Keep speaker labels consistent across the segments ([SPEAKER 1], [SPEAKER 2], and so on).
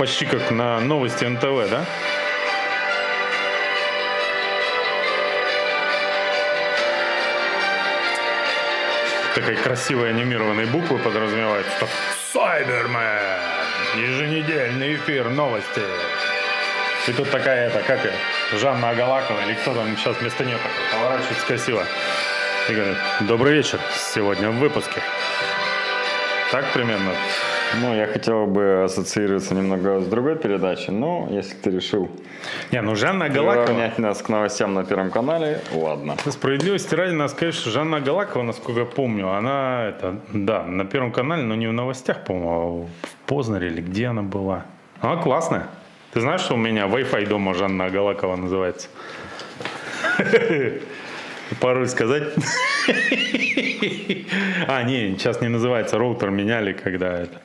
[SPEAKER 1] почти как на новости НТВ, да? Такая красивая анимированные буквы подразумевается. Так, Сайбермен! Еженедельный эфир новости. И тут такая, это, как ее, Жанна Агалакова, или кто там сейчас вместо нее поворачивается красиво. И говорит, добрый вечер, сегодня в выпуске. Так примерно.
[SPEAKER 2] Ну, я хотел бы ассоциироваться немного с другой передачей, но если ты решил
[SPEAKER 1] Не, ну Жанна Агалакова...
[SPEAKER 2] приравнять нас к новостям на Первом канале, ладно.
[SPEAKER 1] Справедливости ради сказать, что Жанна Агалакова, насколько я помню, она, это, да, на Первом канале, но не в новостях, по-моему, а в Познере или где она была. Она классная. Ты знаешь, что у меня Wi-Fi дома Жанна Агалакова называется? Пароль сказать? А, не, сейчас не называется, роутер меняли, когда это...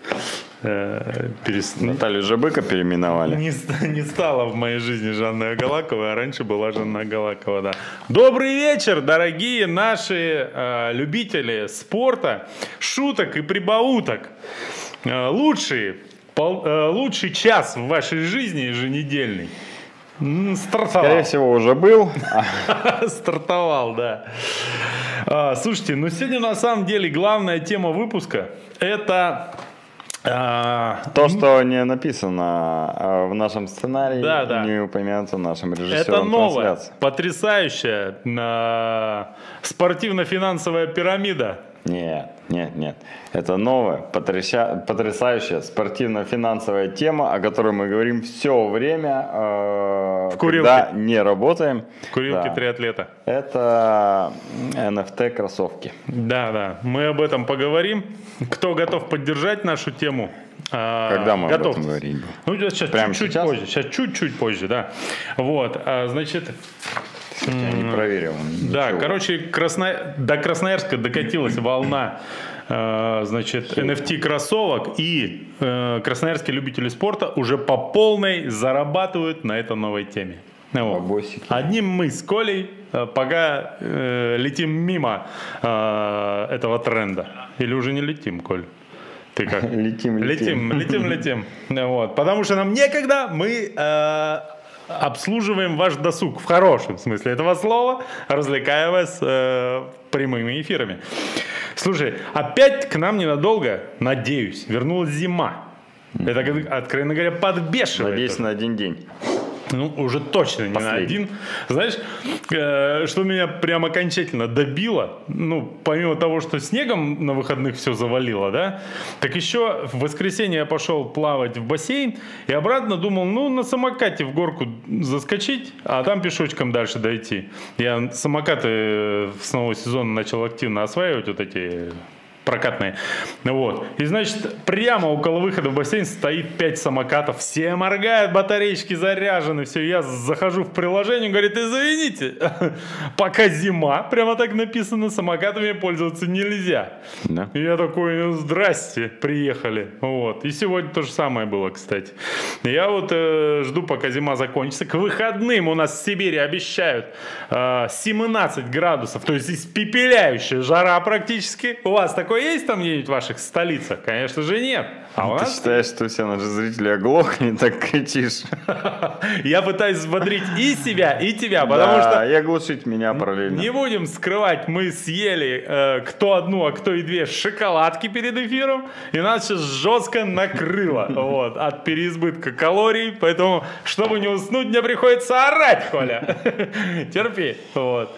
[SPEAKER 1] э, перес-
[SPEAKER 2] Наталью Жабыка переименовали.
[SPEAKER 1] не, не стало в моей жизни Жанны Агалаковой, а раньше была Жанна Агалакова, да. Добрый вечер, дорогие наши э, любители спорта, шуток и прибауток. Э, лучший, пол- э, лучший час в вашей жизни еженедельный. Стартовал.
[SPEAKER 2] Скорее всего, уже был.
[SPEAKER 1] Стартовал, да. А, слушайте, ну сегодня на самом деле главная тема выпуска это а,
[SPEAKER 2] То, что не написано а, в нашем сценарии,
[SPEAKER 1] Да, да.
[SPEAKER 2] не упомянуто нашим
[SPEAKER 1] Это
[SPEAKER 2] режиссером
[SPEAKER 1] новая,
[SPEAKER 2] трансляции.
[SPEAKER 1] потрясающая а, спортивно-финансовая пирамида.
[SPEAKER 2] Нет, нет, нет. Это новая, потряся- потрясающая спортивно-финансовая тема, о которой мы говорим все время, э,
[SPEAKER 1] курилке.
[SPEAKER 2] когда не работаем.
[SPEAKER 1] Курилки
[SPEAKER 2] Да.
[SPEAKER 1] триатлета.
[SPEAKER 2] Это NFT кроссовки.
[SPEAKER 1] Да, да. Мы об этом поговорим. Кто готов поддержать нашу тему? а,
[SPEAKER 2] Когда мы об
[SPEAKER 1] готовьтесь.
[SPEAKER 2] этом говорим?
[SPEAKER 1] Ну, сейчас чуть-чуть позже. Сейчас чуть-чуть позже, да. Вот, а, значит,
[SPEAKER 2] Я не проверил.
[SPEAKER 1] Да,
[SPEAKER 2] ничего.
[SPEAKER 1] короче, Красно... до Красноярска докатилась волна э, значит, NFT кроссовок, и э, красноярские любители спорта уже по полной зарабатывают на этой новой теме. Ну вот. Одним мы с Колей э, пока э, летим мимо э, этого тренда. Или уже не летим, Коль? Ты как?
[SPEAKER 2] Летим, летим.
[SPEAKER 1] Летим, летим, летим. Вот. Потому что нам некогда, мы э, обслуживаем ваш досуг в хорошем смысле этого слова, развлекая вас э, прямыми эфирами. Слушай, опять к нам ненадолго, надеюсь, вернулась зима. Это, откровенно говоря, подбешивает.
[SPEAKER 2] Надеюсь, на один день.
[SPEAKER 1] Ну, уже точно не на
[SPEAKER 2] Последний.
[SPEAKER 1] один. Знаешь, э, что меня прям окончательно добило, ну, помимо того, что снегом на выходных все завалило, да, так еще в воскресенье я пошел плавать в бассейн и обратно думал, ну, на самокате в горку заскочить, а там пешочком дальше дойти. Я самокаты э, с нового сезона начал активно осваивать, вот эти прокатные. Вот. И, значит, прямо около выхода в бассейн стоит 5 самокатов. Все моргают, батареечки заряжены. Все, я захожу в приложение, говорит, извините, пока зима, прямо так написано, самокатами пользоваться нельзя.
[SPEAKER 2] Да.
[SPEAKER 1] И я такой, ну, здрасте, приехали. Вот. И сегодня то же самое было, кстати. Я вот э, жду, пока зима закончится. К выходным у нас в Сибири обещают э, 17 градусов, то есть испепеляющая жара практически. У вас такое есть там где-нибудь в ваших столицах? Конечно же нет. А у
[SPEAKER 2] Ты
[SPEAKER 1] нас
[SPEAKER 2] считаешь, что все наши зрители оглохли, так кричишь.
[SPEAKER 1] я пытаюсь взбодрить и себя, и тебя, потому
[SPEAKER 2] Да,
[SPEAKER 1] что
[SPEAKER 2] и оглушить меня параллельно.
[SPEAKER 1] Не будем скрывать, мы съели э, кто одну, а кто и две шоколадки перед эфиром, и нас сейчас жестко накрыло вот, от переизбытка калорий, поэтому, чтобы не уснуть, мне приходится орать, Коля. Терпи. Вот.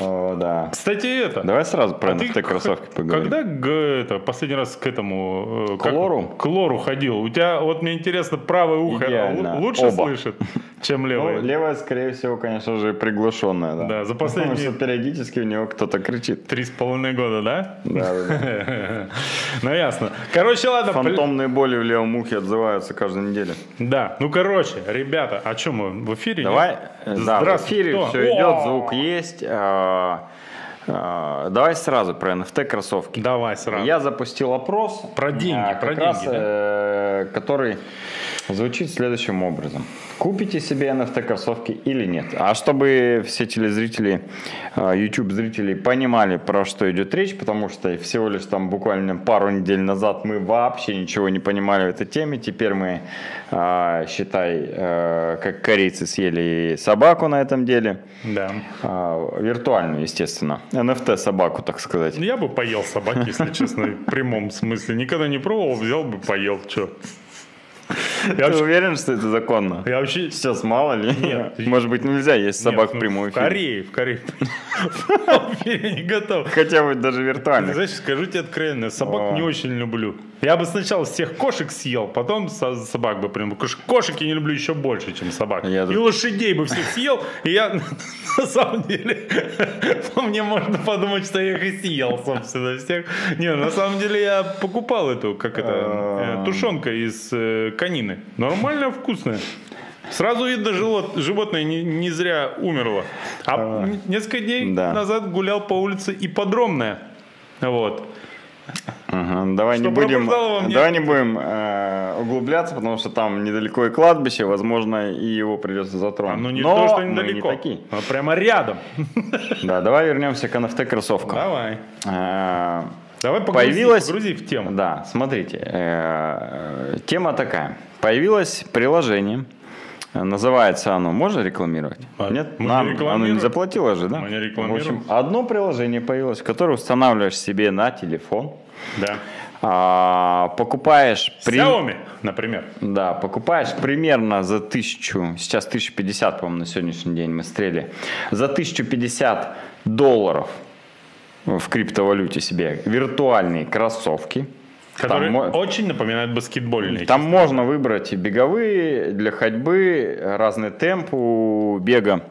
[SPEAKER 2] О, да.
[SPEAKER 1] Кстати, это...
[SPEAKER 2] Давай сразу про
[SPEAKER 1] а ты
[SPEAKER 2] NFT кроссовки
[SPEAKER 1] к-
[SPEAKER 2] поговорим.
[SPEAKER 1] Когда это, последний раз к этому... э, как-
[SPEAKER 2] лору?
[SPEAKER 1] К лору ходил. У тебя, вот мне интересно, правое ухо
[SPEAKER 2] Идеально.
[SPEAKER 1] лучше
[SPEAKER 2] Оба.
[SPEAKER 1] слышит, чем
[SPEAKER 2] Ну,
[SPEAKER 1] левое?
[SPEAKER 2] левая, скорее всего, конечно же, приглушенная, да.
[SPEAKER 1] Да, за
[SPEAKER 2] Потому
[SPEAKER 1] последние
[SPEAKER 2] что периодически в него кто-то кричит.
[SPEAKER 1] три с половиной года, да?
[SPEAKER 2] Да.
[SPEAKER 1] Ну ясно. Короче, ладно.
[SPEAKER 2] Фантомные боли в левом ухе отзываются каждую неделю.
[SPEAKER 1] Да, ну короче, ребята, о чем мы в эфире?
[SPEAKER 2] Давай, э, да, в
[SPEAKER 1] Здравствуйте,
[SPEAKER 2] эфире все идет, звук есть. А, Давай сразу про NFT кроссовки.
[SPEAKER 1] Давай сразу.
[SPEAKER 2] Я запустил опрос.
[SPEAKER 1] Про деньги,
[SPEAKER 2] а,
[SPEAKER 1] про
[SPEAKER 2] раз,
[SPEAKER 1] деньги, да?
[SPEAKER 2] э, который звучит следующим образом. Купите себе NFT кроссовки или нет? А чтобы все телезрители, а, YouTube зрители понимали, про что идет речь, потому что всего лишь там буквально пару недель назад мы вообще ничего не понимали в этой теме. Теперь мы, а, считай, а, как корейцы съели собаку на этом деле.
[SPEAKER 1] Да.
[SPEAKER 2] Виртуальную, естественно. NFT собаку, так сказать.
[SPEAKER 1] Я бы поел собаки, если честно, в прямом смысле. Никогда не пробовал, взял бы, поел. Что?
[SPEAKER 2] Я вообще... уверен, что это законно?
[SPEAKER 1] Я вообще...
[SPEAKER 2] Сейчас мало ли. Нет. Может быть, нельзя есть собак в прямом
[SPEAKER 1] эфире. В Корее, в Корее. Я не готов.
[SPEAKER 2] Хотя бы даже виртуально.
[SPEAKER 1] Знаешь, скажу тебе откровенно, собак не очень люблю. Я бы сначала всех кошек съел, потом собак бы прям. Кошек я не люблю еще больше, чем собак. Я и лошадей бы всех съел. И я на самом деле, по мне можно подумать, что я их и съел, собственно, всех. Не, на самом деле я покупал эту, как это, э, тушенка из э, конины. Нормально вкусная. Сразу видно, животное не, не зря умерло. А, а несколько дней да. назад гулял по улице ипподромная. Вот.
[SPEAKER 2] Ага, давай, не будем, давай не будем э, углубляться, потому что там недалеко и кладбище, возможно, и его придется затронуть. А,
[SPEAKER 1] ну не Но то, что недалеко, не такие. а прямо рядом.
[SPEAKER 2] Да, давай вернемся к NFT кроссовкам.
[SPEAKER 1] Давай.
[SPEAKER 2] Э,
[SPEAKER 1] давай погрузи, появилась, погрузи в тему.
[SPEAKER 2] Да, смотрите, э, тема такая. Появилось приложение, Называется оно, можно рекламировать?
[SPEAKER 1] А,
[SPEAKER 2] Нет? Нам не оно не заплатило же, да?
[SPEAKER 1] Мы не рекламируем.
[SPEAKER 2] В общем, одно приложение появилось, которое устанавливаешь себе на телефон.
[SPEAKER 1] Да.
[SPEAKER 2] А, покупаешь...
[SPEAKER 1] При... Xiaomi, например.
[SPEAKER 2] Да, покупаешь примерно за тысячу, сейчас 1050, по-моему, на сегодняшний день мы стрели, за 1050 долларов в криптовалюте себе виртуальные кроссовки –
[SPEAKER 1] Которые там, очень напоминают баскетбольные.
[SPEAKER 2] Там можно выбрать беговые, для ходьбы, разный темп у бега.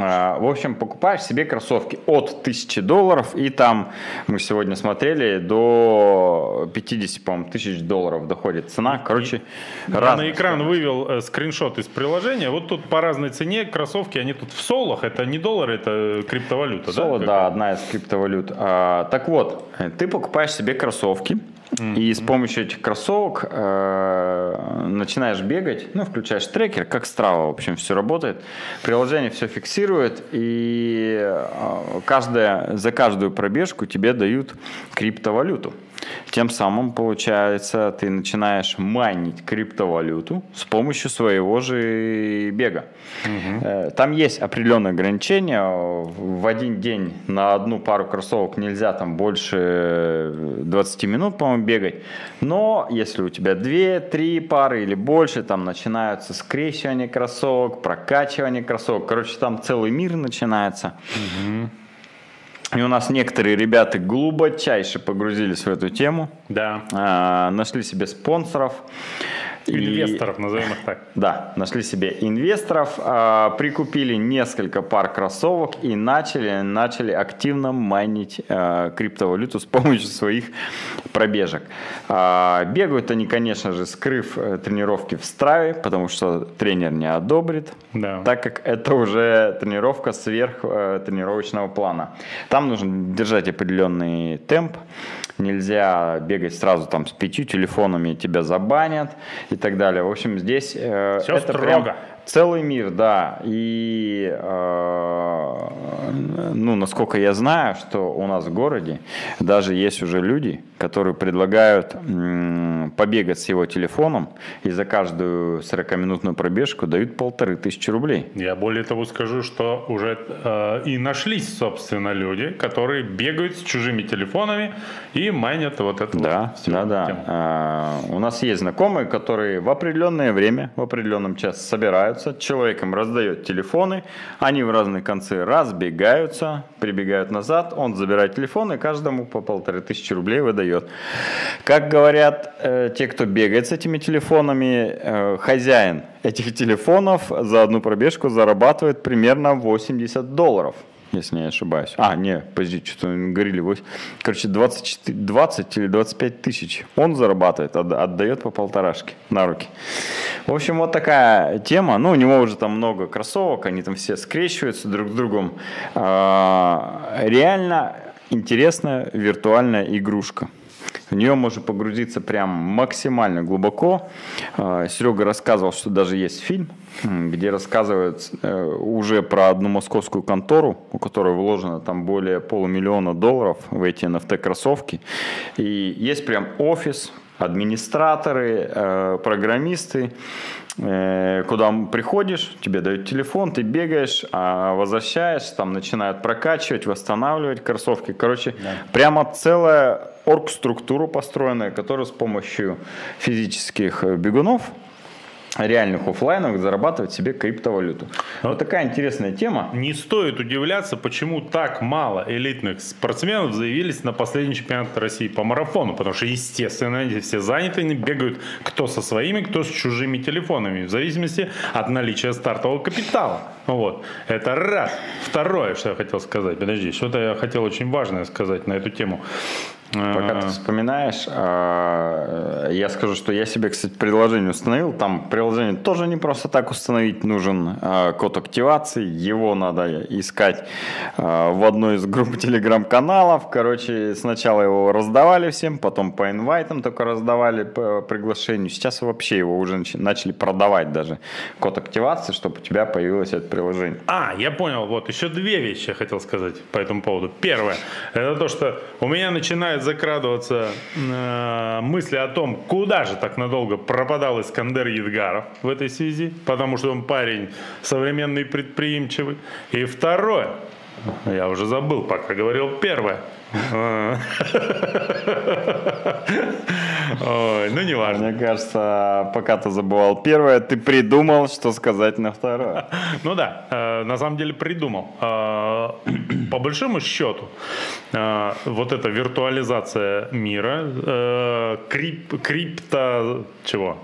[SPEAKER 2] А, в общем, покупаешь себе кроссовки от 1000 долларов, и там мы сегодня смотрели до 50, по тысяч долларов доходит цена. Короче,
[SPEAKER 1] Я на экран цена. вывел э, скриншот из приложения. Вот тут по разной цене кроссовки, они тут в солах. Это не доллары, это криптовалюта,
[SPEAKER 2] Соло, да? да, одна из криптовалют. А, так вот, ты покупаешь себе кроссовки, И с помощью этих кроссовок э, начинаешь бегать, ну, включаешь трекер, как Strava, в общем, все работает. Приложение все фиксирует, и э, каждая, за каждую пробежку тебе дают криптовалюту. Тем самым, получается, ты начинаешь майнить криптовалюту с помощью своего же бега. Угу. Там есть определенные ограничения. В один день на одну пару кроссовок нельзя там больше 20 минут, по-моему, бегать. Но если у тебя 2-3 пары или больше, там начинаются скрещивание кроссовок, прокачивание кроссовок. Короче, там целый мир начинается. Угу. И у нас некоторые ребята глубочайше погрузились в эту тему.
[SPEAKER 1] Да.
[SPEAKER 2] А, нашли себе спонсоров.
[SPEAKER 1] Инвесторов, и, назовем их так.
[SPEAKER 2] Да, нашли себе инвесторов, э, прикупили несколько пар кроссовок и начали, начали активно майнить э, криптовалюту с помощью своих пробежек. Э, бегают они, конечно же, скрыв э, тренировки в страве, потому что тренер не одобрит, да. так как это уже тренировка сверх э, тренировочного плана. Там нужно держать определенный темп, нельзя бегать сразу там с пятью телефонами, тебя забанят и так далее. В общем, здесь
[SPEAKER 1] э, Все это строго. прям
[SPEAKER 2] Целый мир, да. И, э, ну, насколько я знаю, что у нас в городе даже есть уже люди, которые предлагают м, побегать с его телефоном, и за каждую 40-минутную пробежку дают полторы тысячи рублей.
[SPEAKER 1] Я более того скажу, что уже э, и нашлись, собственно, люди, которые бегают с чужими телефонами и майнят вот эту
[SPEAKER 2] да, вот да, да. Э, у нас есть знакомые, которые в определенное время, в определенном час собирают собираются, человек им раздает телефоны, они в разные концы разбегаются, прибегают назад, он забирает телефон и каждому по полторы тысячи рублей выдает. Как говорят э, те, кто бегает с этими телефонами, э, хозяин этих телефонов за одну пробежку зарабатывает примерно 80 долларов если не ошибаюсь. А, не, подожди, что-то говорили. 8. Короче, 24, 20 или 25 тысяч он зарабатывает, отдает по полторашке на руки. В общем, вот такая тема. Ну, у него уже там много кроссовок, они там все скрещиваются друг с другом. А, реально интересная виртуальная игрушка. В нее можно погрузиться прям максимально глубоко. Э, Серега рассказывал, что даже есть фильм, где рассказывают э, уже про одну московскую контору, у которой вложено там более полумиллиона долларов в эти NFT-кроссовки. И есть прям офис, администраторы, э, программисты, э, куда приходишь, тебе дают телефон, ты бегаешь, а возвращаешь, там начинают прокачивать, восстанавливать кроссовки. Короче, да. прямо целая оргструктура построенная, которая с помощью физических бегунов реальных офлайнов зарабатывать себе криптовалюту. Но вот такая интересная тема.
[SPEAKER 1] Не стоит удивляться, почему так мало элитных спортсменов заявились на последний чемпионат России по марафону, потому что, естественно, они все заняты, они бегают кто со своими, кто с чужими телефонами, в зависимости от наличия стартового капитала. Вот. Это раз. Второе, что я хотел сказать. Подожди, что-то я хотел очень важное сказать на эту тему.
[SPEAKER 2] Пока ты вспоминаешь, а, я скажу, что я себе, кстати, приложение установил. Там приложение тоже не просто так установить. Нужен а, код активации. Его надо искать а, в одной из групп телеграм-каналов. Короче, сначала его раздавали всем, потом по инвайтам только раздавали по приглашению. Сейчас вообще его уже начали продавать даже. Код активации, чтобы у тебя появилось это приложение.
[SPEAKER 1] А, я понял. Вот еще две вещи я хотел сказать по этому поводу. Первое, это то, что у меня начинает закрадываться э, мысли о том, куда же так надолго пропадал Искандер Едгаров в этой связи, потому что он парень современный, предприимчивый. И второе, я уже забыл, пока говорил первое.
[SPEAKER 2] Ой, ну не важно. Мне кажется, пока ты забывал первое, ты придумал, что сказать на второе.
[SPEAKER 1] Ну да, э, на самом деле придумал. Э, по большому счету, э, вот эта виртуализация мира, крип, крипто... чего?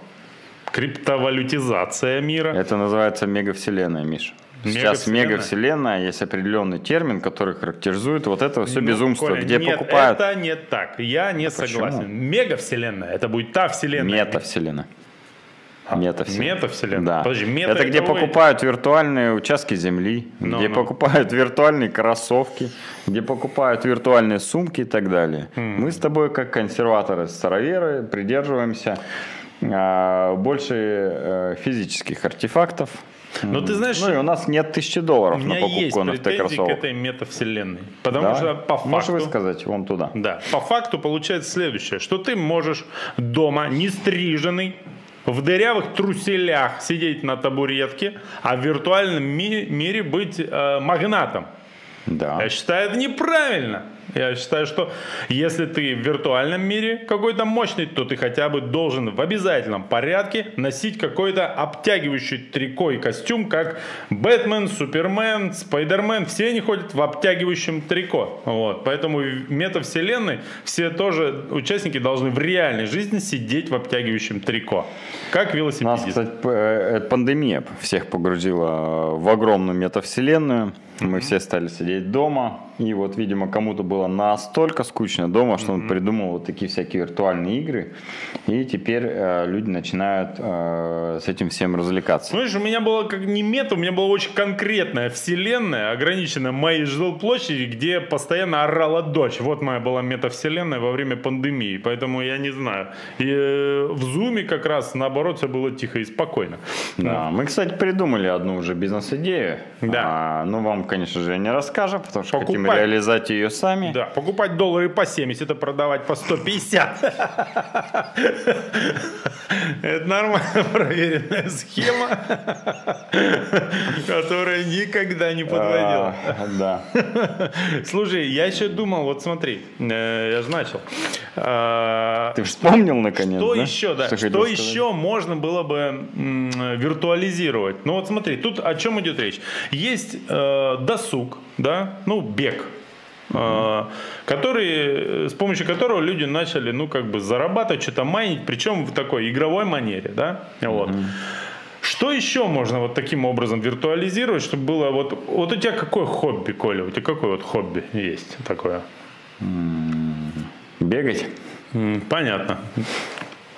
[SPEAKER 1] Криптовалютизация мира.
[SPEAKER 2] Это называется мегавселенная, Миша. Сейчас мегавселенная, есть определенный термин, который характеризует вот это все ну, безумство, Коля, где
[SPEAKER 1] нет,
[SPEAKER 2] покупают...
[SPEAKER 1] это не так. Я не а согласен. Почему? Мегавселенная, это будет та вселенная.
[SPEAKER 2] Метавселенная.
[SPEAKER 1] А, метавселенная. Метавселенная?
[SPEAKER 2] Да. Подожди, мета это где покупают виртуальные участки земли, no, где no. покупают виртуальные кроссовки, где покупают виртуальные сумки и так далее. Mm. Мы с тобой, как консерваторы, староверы, придерживаемся а, больше э, физических артефактов,
[SPEAKER 1] но ты знаешь,
[SPEAKER 2] ну и у нас нет тысячи долларов на покупку
[SPEAKER 1] NFT кроссовок. к этой метавселенной. Потому да? что по факту...
[SPEAKER 2] Можешь высказать вон туда.
[SPEAKER 1] Да. По факту получается следующее, что ты можешь дома, не стриженный, в дырявых труселях сидеть на табуретке, а в виртуальном ми- мире быть э, магнатом.
[SPEAKER 2] Да.
[SPEAKER 1] Я считаю, это неправильно. Я считаю, что если ты в виртуальном мире какой-то мощный, то ты хотя бы должен в обязательном порядке носить какой-то обтягивающий трико и костюм, как Бэтмен, Супермен, Спайдермен. Все они ходят в обтягивающем трико. Вот. Поэтому в метавселенной все тоже участники должны в реальной жизни сидеть в обтягивающем трико. Как велосипедист. Нас,
[SPEAKER 2] кстати, э, пандемия всех погрузила в огромную метавселенную. Мы mm-hmm. все стали сидеть дома. И вот, видимо, кому-то было настолько скучно дома, что он придумал вот такие всякие виртуальные игры. И теперь э, люди начинают э, с этим всем развлекаться.
[SPEAKER 1] Знаешь, у меня было как не мета, у меня была очень конкретная вселенная, ограниченная моей жилплощади, где постоянно орала дочь. Вот моя была метавселенная во время пандемии. Поэтому я не знаю. И э, в Зуме как раз наоборот все было тихо и спокойно.
[SPEAKER 2] Да, мы, кстати, придумали одну уже бизнес-идею.
[SPEAKER 1] Да.
[SPEAKER 2] А, ну, вам конечно же, не расскажем, потому что покупать, хотим реализовать ее сами.
[SPEAKER 1] Да, покупать доллары по 70, а продавать по 150. Это нормально проверенная схема, которая никогда не подводила.
[SPEAKER 2] А, да.
[SPEAKER 1] Слушай, я еще думал, вот смотри, э, я же начал.
[SPEAKER 2] А, Ты вспомнил наконец,
[SPEAKER 1] Что еще, да? Что еще можно было бы виртуализировать? Ну вот смотри, тут о чем идет речь. Есть э, досуг, да, ну, бег, Uh-huh. который, с помощью которого люди начали, ну, как бы зарабатывать, что-то майнить, причем в такой игровой манере, да, вот. Uh-huh. Что еще можно вот таким образом виртуализировать, чтобы было вот, вот у тебя какое хобби, Коля, у тебя какое вот хобби есть такое?
[SPEAKER 2] Бегать.
[SPEAKER 1] Понятно.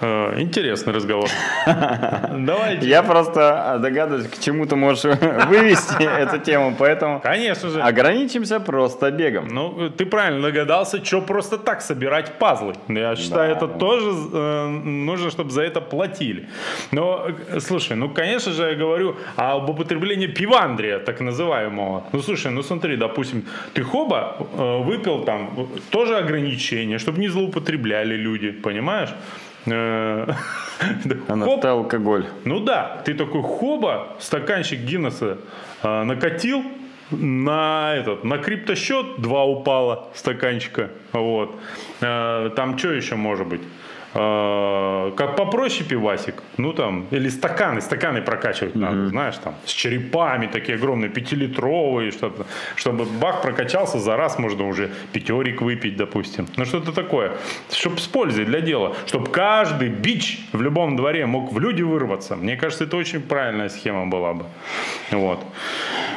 [SPEAKER 1] Э, интересный разговор.
[SPEAKER 2] Давайте. Я просто догадываюсь, к чему ты можешь вывести эту тему, поэтому...
[SPEAKER 1] Конечно же.
[SPEAKER 2] Ограничимся просто бегом.
[SPEAKER 1] Ну, ты правильно догадался, что просто так собирать пазлы. Я считаю, это тоже э, нужно, чтобы за это платили. Но, э, слушай, ну, конечно же, я говорю об употреблении пивандрия, так называемого. Ну, слушай, ну смотри, допустим, ты хоба э, выпил там, тоже ограничения, чтобы не злоупотребляли люди, понимаешь?
[SPEAKER 2] Э, Она алкоголь.
[SPEAKER 1] Ну да, ты такой хоба, стаканчик Гиннесса э, накатил, на этот, на криптосчет два упало стаканчика, вот. Э, там что еще может быть? А, как попроще пивасик, ну там, или стаканы, стаканы прокачивать mm-hmm. надо, знаешь, там, с черепами такие огромные, пятилитровые, что-то, чтобы бах прокачался, за раз можно уже пятерик выпить, допустим. Ну что-то такое, чтобы с пользой для дела, чтобы каждый бич в любом дворе мог в люди вырваться. Мне кажется, это очень правильная схема была бы. Вот.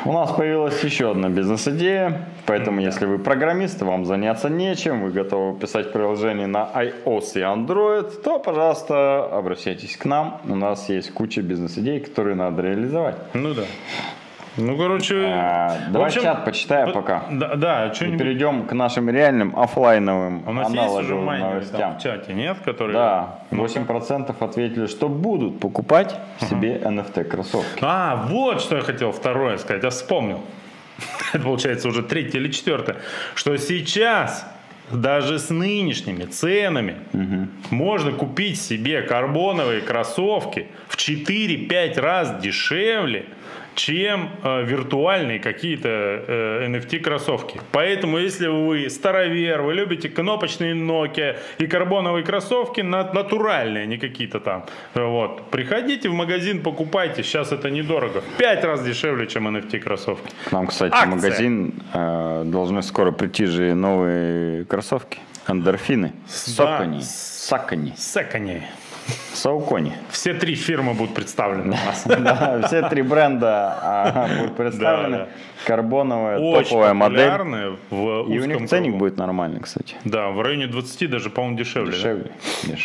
[SPEAKER 2] У нас появилась еще одна бизнес-идея, поэтому если вы программист, вам заняться нечем, вы готовы писать приложение на iOS и Android, то, пожалуйста, обращайтесь к нам. У нас есть куча бизнес-идей, которые надо реализовать.
[SPEAKER 1] Ну да. Ну, короче...
[SPEAKER 2] А, давай общем, чат почитаем пока.
[SPEAKER 1] Да, да
[SPEAKER 2] что-нибудь... перейдем к нашим реальным офлайновым
[SPEAKER 1] У нас есть уже новостям. Там, в чате, нет? Которые...
[SPEAKER 2] Да, 8% ответили, что будут покупать uh-huh. себе NFT кроссовки.
[SPEAKER 1] А, вот что я хотел второе сказать. Я вспомнил. Это получается уже третье или четвертое. Что сейчас даже с нынешними ценами угу. можно купить себе карбоновые кроссовки в 4-5 раз дешевле, чем э, виртуальные какие-то э, NFT кроссовки. Поэтому, если вы старовер, вы любите кнопочные Nokia и карбоновые кроссовки натуральные, а не какие-то там. Вот. Приходите в магазин, покупайте. Сейчас это недорого. Пять раз дешевле, чем NFT кроссовки.
[SPEAKER 2] К нам, кстати, Акция. в магазин э, должны скоро прийти же новые кроссовки. Андорфины. Сокони. Да. Сакони.
[SPEAKER 1] Сакони.
[SPEAKER 2] Саукони.
[SPEAKER 1] Все три фирмы будут представлены у нас.
[SPEAKER 2] Да, все три бренда а, будут представлены. Карбоновая топовая модель. И у них ценник будет нормальный, кстати.
[SPEAKER 1] Да, в районе 20, даже, по-моему, дешевле. Дешевле.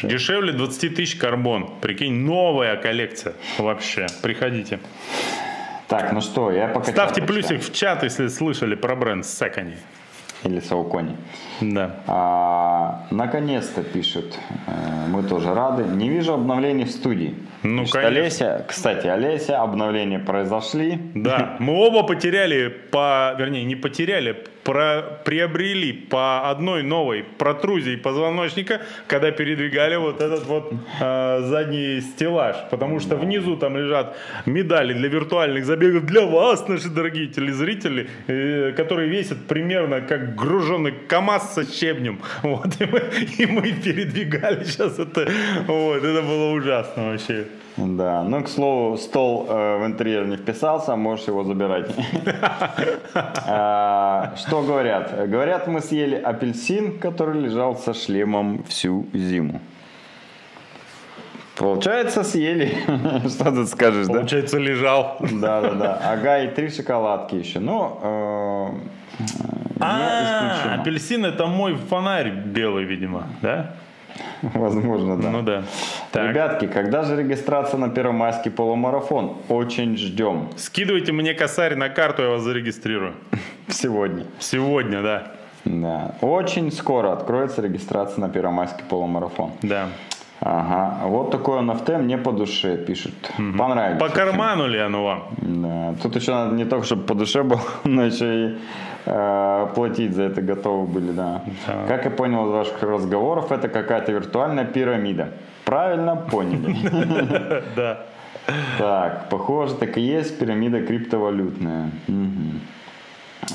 [SPEAKER 1] Дешевле 20 тысяч карбон. Прикинь, новая коллекция вообще. Приходите.
[SPEAKER 2] Так, ну что, я пока...
[SPEAKER 1] Ставьте плюсик в чат, если слышали про бренд Секони.
[SPEAKER 2] Или Саукони.
[SPEAKER 1] Да.
[SPEAKER 2] А, наконец-то пишут, э, мы тоже рады. Не вижу обновлений в студии.
[SPEAKER 1] Ну, Значит, конечно.
[SPEAKER 2] Олеся, кстати, Олеся, обновления произошли.
[SPEAKER 1] Да, мы оба потеряли по, вернее, не потеряли, про, приобрели по одной новой протрузии позвоночника, когда передвигали вот этот вот э, задний стеллаж, потому что внизу там лежат медали для виртуальных забегов. Для вас, наши дорогие телезрители, э, которые весят примерно как груженный КАМАЗ со щебнем, вот, и мы, и мы передвигали сейчас это, вот, это было ужасно вообще.
[SPEAKER 2] Да, ну, к слову, стол э, в интерьер не вписался, можешь его забирать. А, что говорят? Говорят, мы съели апельсин, который лежал со шлемом всю зиму. Получается, съели. Что ты скажешь,
[SPEAKER 1] да? Получается, лежал.
[SPEAKER 2] Да, да, да. Ага, и три шоколадки еще. Ну, э,
[SPEAKER 1] а, апельсин это мой фонарь белый, видимо, да?
[SPEAKER 2] Возможно, да.
[SPEAKER 1] Ну да.
[SPEAKER 2] Так. Ребятки, когда же регистрация на Первомайский полумарафон? Очень ждем.
[SPEAKER 1] Скидывайте мне косарь на карту, я вас зарегистрирую.
[SPEAKER 2] Сегодня.
[SPEAKER 1] Сегодня, да.
[SPEAKER 2] Да. Очень скоро откроется регистрация на Первомайский полумарафон.
[SPEAKER 1] Да.
[SPEAKER 2] Ага, вот такой NFT мне по душе пишут. Угу. Понравилось.
[SPEAKER 1] По карману ли оно вам?
[SPEAKER 2] Да. Тут еще надо не только, чтобы по душе было, но еще и э, платить за это готовы были, да. да. Как я понял из ваших разговоров, это какая-то виртуальная пирамида. Правильно поняли.
[SPEAKER 1] Да.
[SPEAKER 2] Так, похоже, так и есть пирамида криптовалютная.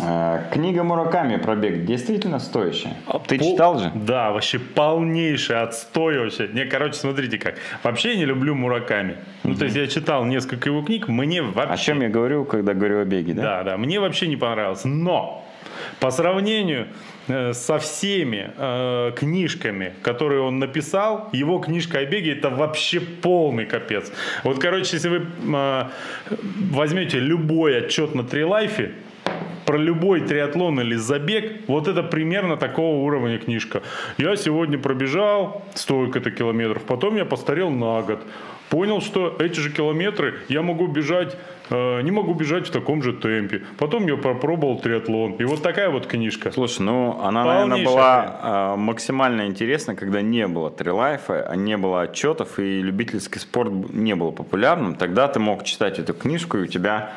[SPEAKER 2] Э, книга Мураками «Пробег» действительно стоящая? А Ты Пол... читал же?
[SPEAKER 1] Да, вообще полнейший отстой вообще. Не, короче, смотрите как. Вообще я не люблю Мураками. Ну, то есть я читал несколько его книг, мне вообще...
[SPEAKER 2] О чем я говорю, когда говорю о беге, да?
[SPEAKER 1] Да, да, мне вообще не понравилось. Но по сравнению со всеми э, книжками, которые он написал, его книжка о беге это вообще полный капец. Вот, короче, если вы э, возьмете любой отчет на Трилайфе, про любой триатлон или забег, вот это примерно такого уровня книжка. Я сегодня пробежал столько-то километров, потом я постарел на год. Понял, что эти же километры я могу бежать, э, не могу бежать в таком же темпе. Потом я попробовал триатлон. И вот такая вот книжка.
[SPEAKER 2] Слушай, ну она, наверное,
[SPEAKER 1] Полнейшая
[SPEAKER 2] была э, максимально интересна, когда не было трилайфа, а не было отчетов, и любительский спорт не был популярным. Тогда ты мог читать эту книжку, и у тебя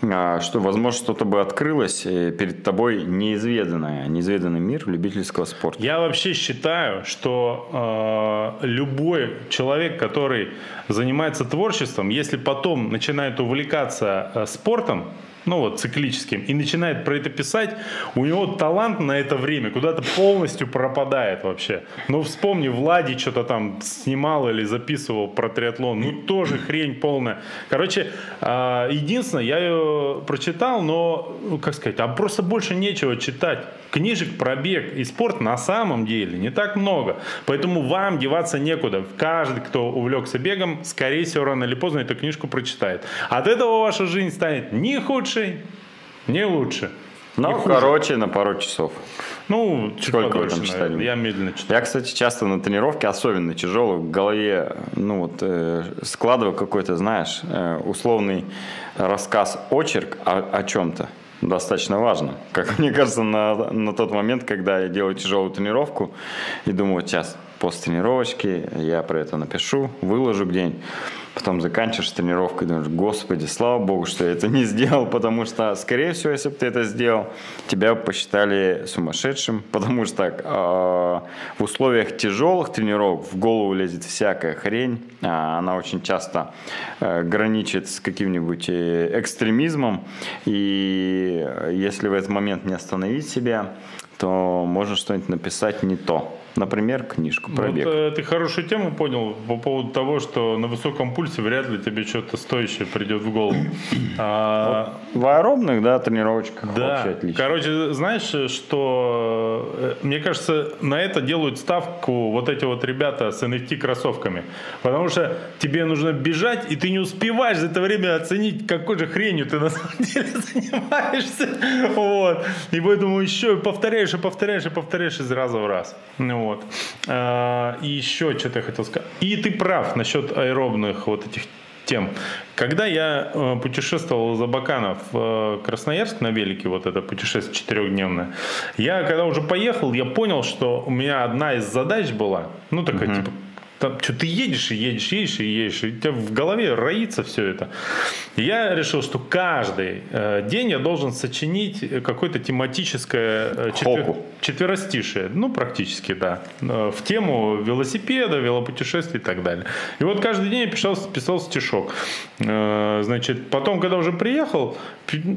[SPEAKER 2] что, возможно, что-то бы открылось э, перед тобой неизведанное, неизведанный мир любительского спорта.
[SPEAKER 1] Я вообще считаю, что э, любой человек, который занимается творчеством, если потом начинает увлекаться э, спортом, ну вот, циклическим, и начинает про это писать, у него талант на это время куда-то полностью пропадает вообще. Ну, вспомни, Влади что-то там снимал или записывал про триатлон, ну, тоже хрень полная. Короче, а, единственное, я ее прочитал, но, ну, как сказать, а просто больше нечего читать. Книжек про бег и спорт на самом деле не так много. Поэтому вам деваться некуда. Каждый, кто увлекся бегом, скорее всего, рано или поздно эту книжку прочитает. От этого ваша жизнь станет ни худшей, ни лучше.
[SPEAKER 2] Ну,
[SPEAKER 1] Не
[SPEAKER 2] короче, на пару часов.
[SPEAKER 1] Ну, чуть
[SPEAKER 2] Сколько вы
[SPEAKER 1] подольше,
[SPEAKER 2] там читали?
[SPEAKER 1] наверное. Я медленно читаю.
[SPEAKER 2] Я, кстати, часто на тренировке, особенно тяжелой, в голове, ну вот, э, складываю какой-то, знаешь, э, условный рассказ, очерк о, о чем-то достаточно важно. Как мне кажется, на, на тот момент, когда я делаю тяжелую тренировку и думаю, вот сейчас после тренировочки я про это напишу, выложу где-нибудь. Потом заканчиваешь тренировку и думаешь, господи, слава богу, что я это не сделал, потому что, скорее всего, если бы ты это сделал, тебя посчитали сумасшедшим, потому что э, в условиях тяжелых тренировок в голову лезет всякая хрень, а она очень часто э, граничит с каким-нибудь э, экстремизмом, и если в этот момент не остановить себя, то можно что-нибудь написать не то. Например, книжку про
[SPEAKER 1] Вот,
[SPEAKER 2] бег.
[SPEAKER 1] э, ты хорошую тему понял по поводу того, что на высоком пульсе вряд ли тебе что-то стоящее придет в голову. А,
[SPEAKER 2] В аэробных, да, тренировочках
[SPEAKER 1] Да,
[SPEAKER 2] вообще отлично.
[SPEAKER 1] короче, знаешь, что э, мне кажется, на это делают ставку вот эти вот ребята с NFT кроссовками, потому что тебе нужно бежать, и ты не успеваешь за это время оценить, какой же хренью ты на самом деле занимаешься, вот, и поэтому еще повторяешь и повторяешь и повторяешь из раза в раз, ну вот, А, и еще что-то я хотел сказать, и ты прав насчет аэробных вот этих тем. Когда я э, путешествовал за Абакана в э, Красноярск на велике, вот это путешествие четырехдневное, я когда уже поехал, я понял, что у меня одна из задач была, ну такая типа, там, что ты едешь и едешь, едешь и едешь, и у тебя в голове роится все это. И я решил, что каждый э, день я должен сочинить какое-то тематическое э, четвер-
[SPEAKER 2] Хоку.
[SPEAKER 1] четверостишие, ну практически, да, э, в тему велосипеда, велопутешествий и так далее. И вот каждый день я писал, писал стишок. Значит, потом, когда уже приехал,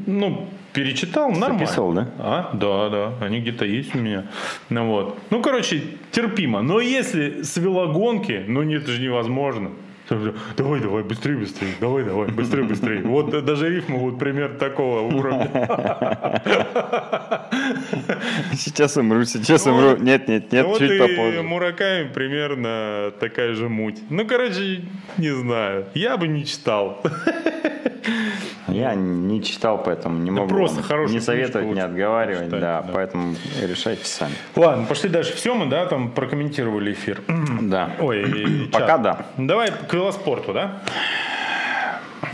[SPEAKER 1] ну, перечитал, нормально.
[SPEAKER 2] Записывал, да?
[SPEAKER 1] А, да, да, они где-то есть у меня. Ну вот. Ну, короче, терпимо. Но если с велогонки, ну нет, это же невозможно. Давай, давай, быстрее, быстрее, давай, давай, быстрее, быстрее. Вот даже рифмы вот пример такого уровня.
[SPEAKER 2] Сейчас умру, сейчас
[SPEAKER 1] Ну,
[SPEAKER 2] умру. Нет, нет, нет,
[SPEAKER 1] вот
[SPEAKER 2] чуть
[SPEAKER 1] и
[SPEAKER 2] попозже.
[SPEAKER 1] Мураками примерно такая же муть. Ну, короче, не знаю. Я бы не читал.
[SPEAKER 2] Я не читал, поэтому не могу
[SPEAKER 1] просто
[SPEAKER 2] вам
[SPEAKER 1] хорошую
[SPEAKER 2] не советовать, не отговаривать,
[SPEAKER 1] почитать,
[SPEAKER 2] да,
[SPEAKER 1] да.
[SPEAKER 2] поэтому решайте сами.
[SPEAKER 1] Ладно, пошли дальше. Все мы, да, там прокомментировали эфир.
[SPEAKER 2] Да.
[SPEAKER 1] Ой,
[SPEAKER 2] Пока да.
[SPEAKER 1] Давай к велоспорту, да?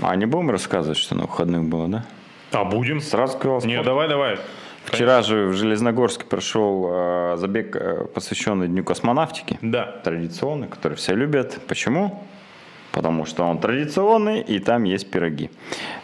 [SPEAKER 2] А не будем рассказывать, что на выходных было, да?
[SPEAKER 1] А будем?
[SPEAKER 2] Сразу к велоспорту.
[SPEAKER 1] Не, давай, давай.
[SPEAKER 2] Вчера же в Железногорске прошел э, забег, э, посвященный Дню космонавтики.
[SPEAKER 1] Да.
[SPEAKER 2] Традиционный, который все любят. Почему? Потому что он традиционный, и там есть пироги.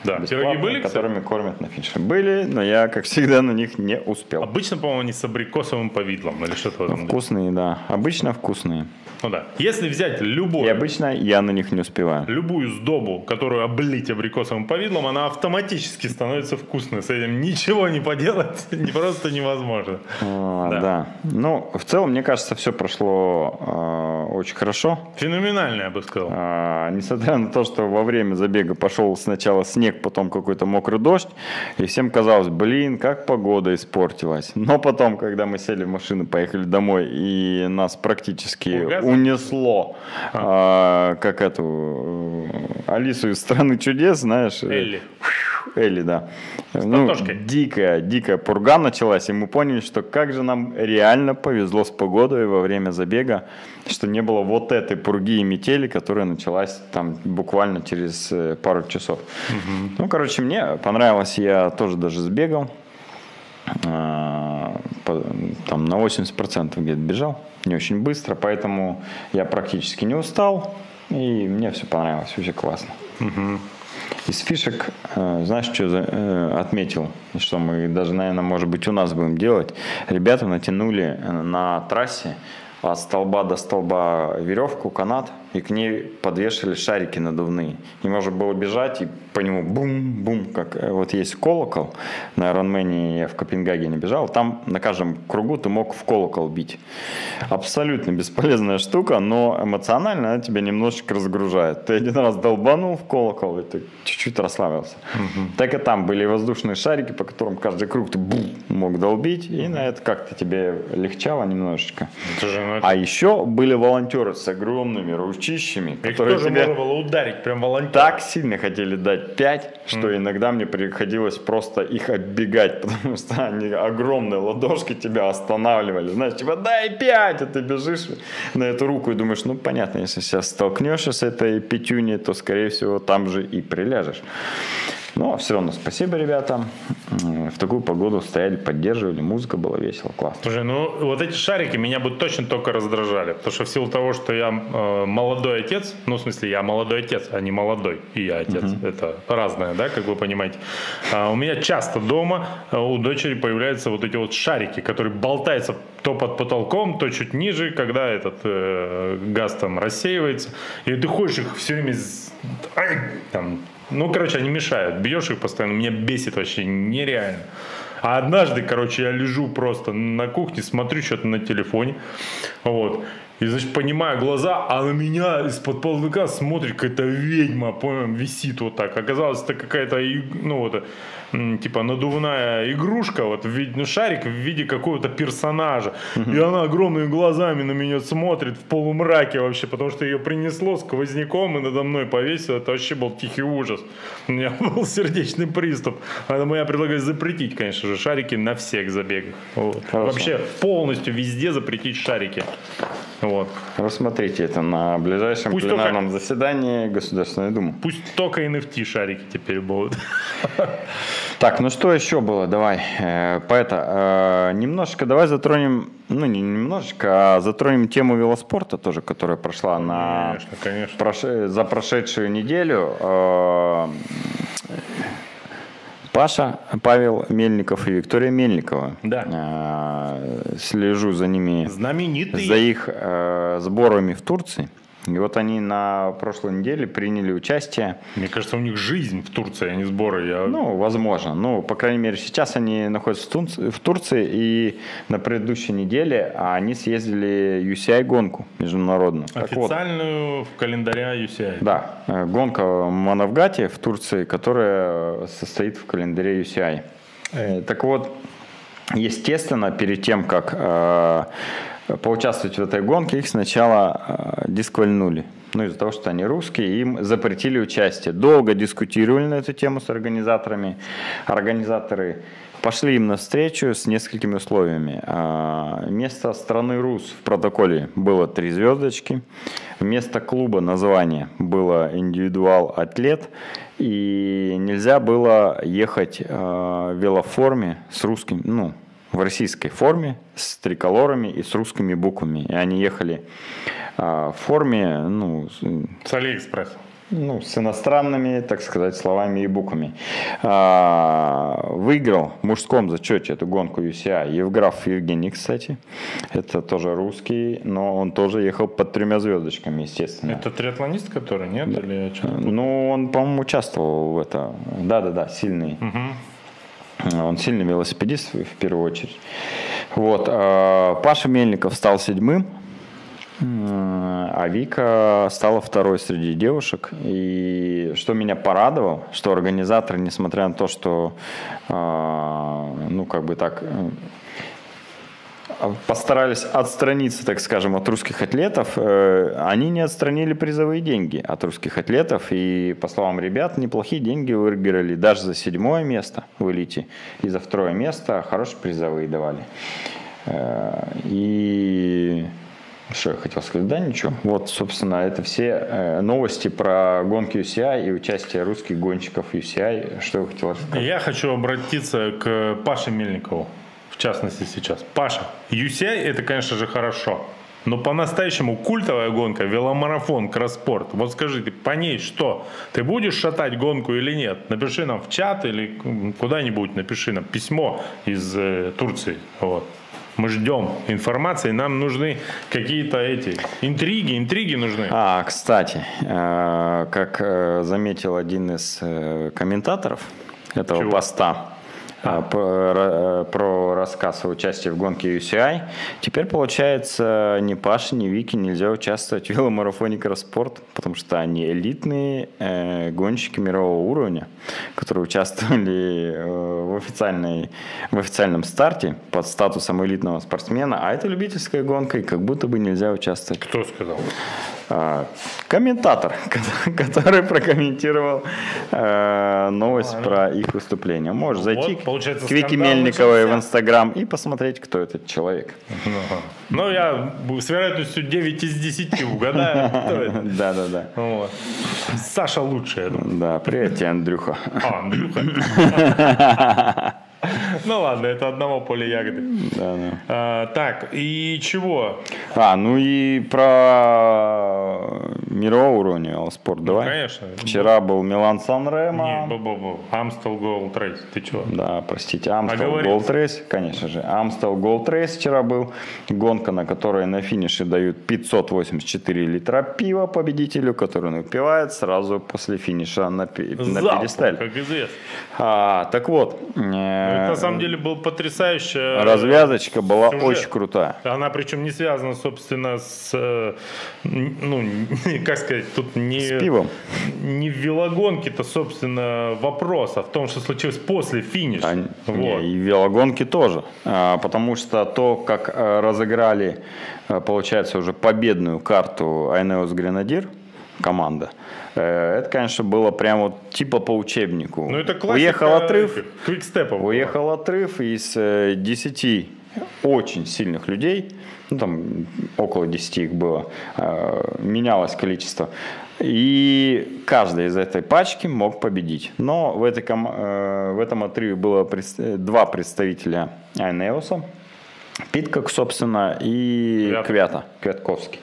[SPEAKER 1] Да, пироги были, кстати?
[SPEAKER 2] которыми кормят на финише. Были, но я, как всегда, на них не успел.
[SPEAKER 1] Обычно, по-моему, они с абрикосовым повидлом или что-то духе.
[SPEAKER 2] Вкусные, да. Обычно вкусные.
[SPEAKER 1] Ну да. Если взять
[SPEAKER 2] И
[SPEAKER 1] любой,
[SPEAKER 2] обычно я на них не успеваю.
[SPEAKER 1] любую сдобу, которую облить абрикосовым повидлом, она автоматически становится вкусной. С этим ничего не поделать, не просто невозможно.
[SPEAKER 2] А,
[SPEAKER 1] Да.
[SPEAKER 2] да. Ну, в целом, мне кажется, все прошло э, очень хорошо.
[SPEAKER 1] Феноменально, я бы сказал.
[SPEAKER 2] А, несмотря на то, что во время забега пошел сначала снег, потом какой-то мокрый дождь, и всем казалось, блин, как погода испортилась. Но потом, когда мы сели в машину, поехали домой, и нас практически? Унесло, а, как эту э, Алису из страны чудес, знаешь, э,
[SPEAKER 1] Элли.
[SPEAKER 2] Элли, да. Ну, дикая, дикая пурга началась, и мы поняли, что как же нам реально повезло с погодой во время забега, что не было вот этой пурги и метели, которая началась там буквально через э, пару часов. Угу. Ну, короче, мне понравилось, я тоже даже сбегал. А, там на 80% где-то бежал, не очень быстро, поэтому я практически не устал, и мне все понравилось, вообще классно. Угу. Из фишек, э, знаешь, что э, отметил, что мы даже, наверное, может быть, у нас будем делать. Ребята натянули на трассе от столба до столба веревку, канат, и к ней подвешали шарики надувные. И можно было бежать, и по нему бум-бум, как э, вот есть колокол. На Ironman я в Копенгагене бежал, там на каждом кругу ты мог в колокол бить. Абсолютно бесполезная штука, но эмоционально она тебя немножечко разгружает. Ты один раз долбанул в колокол, и ты чуть-чуть расслабился. Угу. Так и там были воздушные шарики, по которым каждый круг ты бум, мог долбить, и на это как-то тебе легчало немножечко. Ну, а еще были волонтеры с огромными ручками ручищами,
[SPEAKER 1] Их которые тоже тебе можно было ударить, прям волонтер.
[SPEAKER 2] Так сильно хотели дать 5, что mm. иногда мне приходилось просто их оббегать, потому что они огромные ладошки тебя останавливали. Знаешь, типа дай 5, а ты бежишь на эту руку и думаешь, ну понятно, если сейчас столкнешься с этой пятюней, то скорее всего там же и приляжешь. Но все равно спасибо ребятам. В такую погоду стояли, поддерживали, музыка была весело, классно.
[SPEAKER 1] Слушай, ну вот эти шарики меня бы точно только раздражали, потому что в силу того, что я э, молодой отец, ну в смысле я молодой отец, а не молодой, и я отец, угу. это разное, да, как вы понимаете. А у меня часто дома э, у дочери появляются вот эти вот шарики, которые болтаются то под потолком, то чуть ниже, когда этот э, газ там рассеивается, и ты ходишь их все время там ну, короче, они мешают. Бьешь их постоянно, меня бесит вообще нереально. А однажды, короче, я лежу просто на кухне, смотрю что-то на телефоне. Вот. И, значит, понимаю глаза, а на меня из-под полдыка смотрит какая-то ведьма, понял, висит вот так. Оказалось, это какая-то, ну, вот, типа надувная игрушка, вот в виде, ну, шарик в виде какого-то персонажа. И она огромными глазами на меня смотрит в полумраке вообще, потому что ее принесло сквозняком и надо мной повесило. Это вообще был тихий ужас. У меня был сердечный приступ. Поэтому я предлагаю запретить, конечно же, шарики на всех забегах. Вот. Вообще полностью везде запретить шарики. Вот.
[SPEAKER 2] Рассмотрите это на ближайшем Пусть пленарном только... заседании Государственной Думы.
[SPEAKER 1] Пусть только NFT шарики теперь будут.
[SPEAKER 2] Так, ну что еще было? Давай, э, поэта, э, немножечко давай затронем, ну не немножечко, а затронем тему велоспорта тоже, которая прошла на конечно, конечно. Прош... за прошедшую неделю. Э, Паша, Павел Мельников и Виктория Мельникова.
[SPEAKER 1] Да.
[SPEAKER 2] Э, слежу за ними.
[SPEAKER 1] Знаменитые.
[SPEAKER 2] За их э, сборами в Турции. И вот они на прошлой неделе приняли участие.
[SPEAKER 1] Мне кажется, у них жизнь в Турции, а не сборы. Я...
[SPEAKER 2] Ну, возможно. Ну, по крайней мере, сейчас они находятся в Турции, и на предыдущей неделе они съездили UCI-гонку международную.
[SPEAKER 1] Официальную вот, в календаре UCI.
[SPEAKER 2] Да, э, гонка в Манавгате в Турции, которая состоит в календаре UCI. Э, так вот, естественно, перед тем, как э, поучаствовать в этой гонке, их сначала э, дисквальнули. Ну, из-за того, что они русские, им запретили участие. Долго дискутировали на эту тему с организаторами. Организаторы пошли им навстречу с несколькими условиями. А, вместо страны RUS в протоколе было три звездочки. Вместо клуба название было individual athlete. И нельзя было ехать а, в велоформе с русским, ну, в российской форме с триколорами и с русскими буквами. И они ехали а, в форме, ну...
[SPEAKER 1] С Алиэкспресс.
[SPEAKER 2] Ну, с иностранными, так сказать, словами и буквами. А, выиграл в мужском зачете эту гонку UCI Евграф Евгений, кстати. Это тоже русский, но он тоже ехал под тремя звездочками, естественно.
[SPEAKER 1] Это триатлонист, который, нет? Да. Или
[SPEAKER 2] ну, он, по-моему, участвовал в это. Да-да-да, сильный. Угу. Он сильный велосипедист в первую очередь. Вот. А, Паша Мельников стал седьмым, а Вика стала второй среди девушек. И что меня порадовало, что организаторы, несмотря на то, что, а, ну, как бы так, постарались отстраниться, так скажем, от русских атлетов, э, они не отстранили призовые деньги от русских атлетов. И, по словам ребят, неплохие деньги выиграли даже за седьмое место в элите. И за второе место хорошие призовые давали. Э, и что я хотел сказать? Да, ничего. Вот, собственно, это все э, новости про гонки UCI и участие русских гонщиков UCI. Что я хотел сказать?
[SPEAKER 1] Я хочу обратиться к Паше Мельникову, в частности, сейчас. Паша, UCI это, конечно же, хорошо. Но по-настоящему культовая гонка, веломарафон, кросспорт. Вот скажи, ты по ней что? Ты будешь шатать гонку или нет? Напиши нам в чат или куда-нибудь, напиши нам письмо из э, Турции. Вот. Мы ждем информации, нам нужны какие-то эти интриги, интриги нужны.
[SPEAKER 2] А, кстати, э, как э, заметил один из э, комментаторов этого Чего? поста. Про, про рассказ о участии в гонке UCI. Теперь, получается, ни Паше, ни Вики нельзя участвовать в веломарафоне Кросспорт, потому что они элитные э, гонщики мирового уровня, которые участвовали э, в, официальной, в официальном старте под статусом элитного спортсмена, а это любительская гонка, и как будто бы нельзя участвовать.
[SPEAKER 1] Кто сказал?
[SPEAKER 2] А, комментатор, который прокомментировал э, новость а, про их выступление. Можешь зайти вот, к Вики Мельниковой в Инстаграм и посмотреть, кто этот человек.
[SPEAKER 1] Ну, я с вероятностью 9 из 10 угадаю, кто это.
[SPEAKER 2] Да, да, да. Вот.
[SPEAKER 1] Саша лучший, я думаю.
[SPEAKER 2] Да, привет тебе, Андрюха.
[SPEAKER 1] А, Андрюха. Ну ладно, это одного поля ягоды. Да, да. А, так, и чего?
[SPEAKER 2] А, ну и про мирового уровня велоспорт ну, давай.
[SPEAKER 1] конечно.
[SPEAKER 2] Вчера был Милан Сан Ремо.
[SPEAKER 1] Не, -бу -бу. Amstel Gold Race. Ты чего?
[SPEAKER 2] Да, простите, Amstel Gold Race, конечно же. Amstel Gold Race вчера был. Гонка, на которой на финише дают 584 литра пива победителю, который напивает сразу после финиша на, пи- на пьедесталь.
[SPEAKER 1] как известно.
[SPEAKER 2] А, так вот, э,
[SPEAKER 1] это на самом деле был потрясающая...
[SPEAKER 2] Развязочка была сюжет. очень крутая.
[SPEAKER 1] Она причем не связана, собственно, с... Э, ну, как сказать, тут не...
[SPEAKER 2] С пивом.
[SPEAKER 1] Не в велогонке-то, собственно, вопрос, а в том, что случилось после финиша. А,
[SPEAKER 2] вот. не, и в велогонке тоже. А, потому что то, как э, разыграли, э, получается, уже победную карту Айнеос Гренадир, команда, Э, это, конечно, было прямо вот типа по учебнику.
[SPEAKER 1] Ну, это классика
[SPEAKER 2] Уехал отрыв,
[SPEAKER 1] квикстепов.
[SPEAKER 2] Уехал отрыв из 10 э, очень сильных людей, ну, там около 10 их было, э, менялось количество. И каждый из этой пачки мог победить. Но в, этой, в этом отрыве было два представителя Айнеоса. Питкок, собственно, и Квята, Квята Квятковский.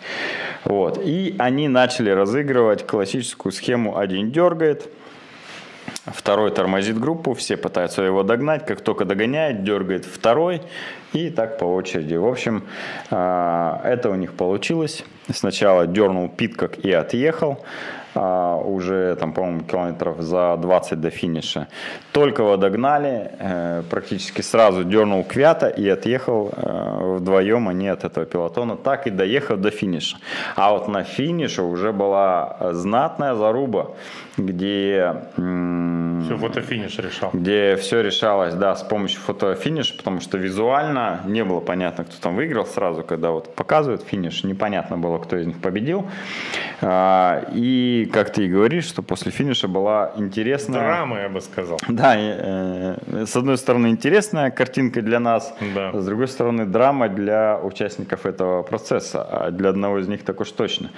[SPEAKER 2] Вот. И они начали разыгрывать классическую схему «один дергает», Второй тормозит группу, все пытаются его догнать. Как только догоняет, дергает второй. И так по очереди. В общем, а, это у них получилось. Сначала дернул Питкок и отъехал а, уже там, по-моему, километров за 20 до финиша. Только его догнали, э, практически сразу дернул Квята и отъехал э, вдвоем они от этого пилотона, так и доехал до финиша. А вот на финише уже была знатная заруба, где...
[SPEAKER 1] Все фотофиниш решал.
[SPEAKER 2] Где все решалось, да, с помощью фотофиниша, потому что визуально не было понятно, кто там выиграл сразу, когда вот показывают финиш, непонятно было, кто из них победил. А, и, как ты и говоришь, что после финиша была интересная...
[SPEAKER 1] Драма, я бы сказал.
[SPEAKER 2] Да, э, с одной стороны интересная картинка для нас, да. с другой стороны драма для участников этого процесса, а для одного из них так уж точно.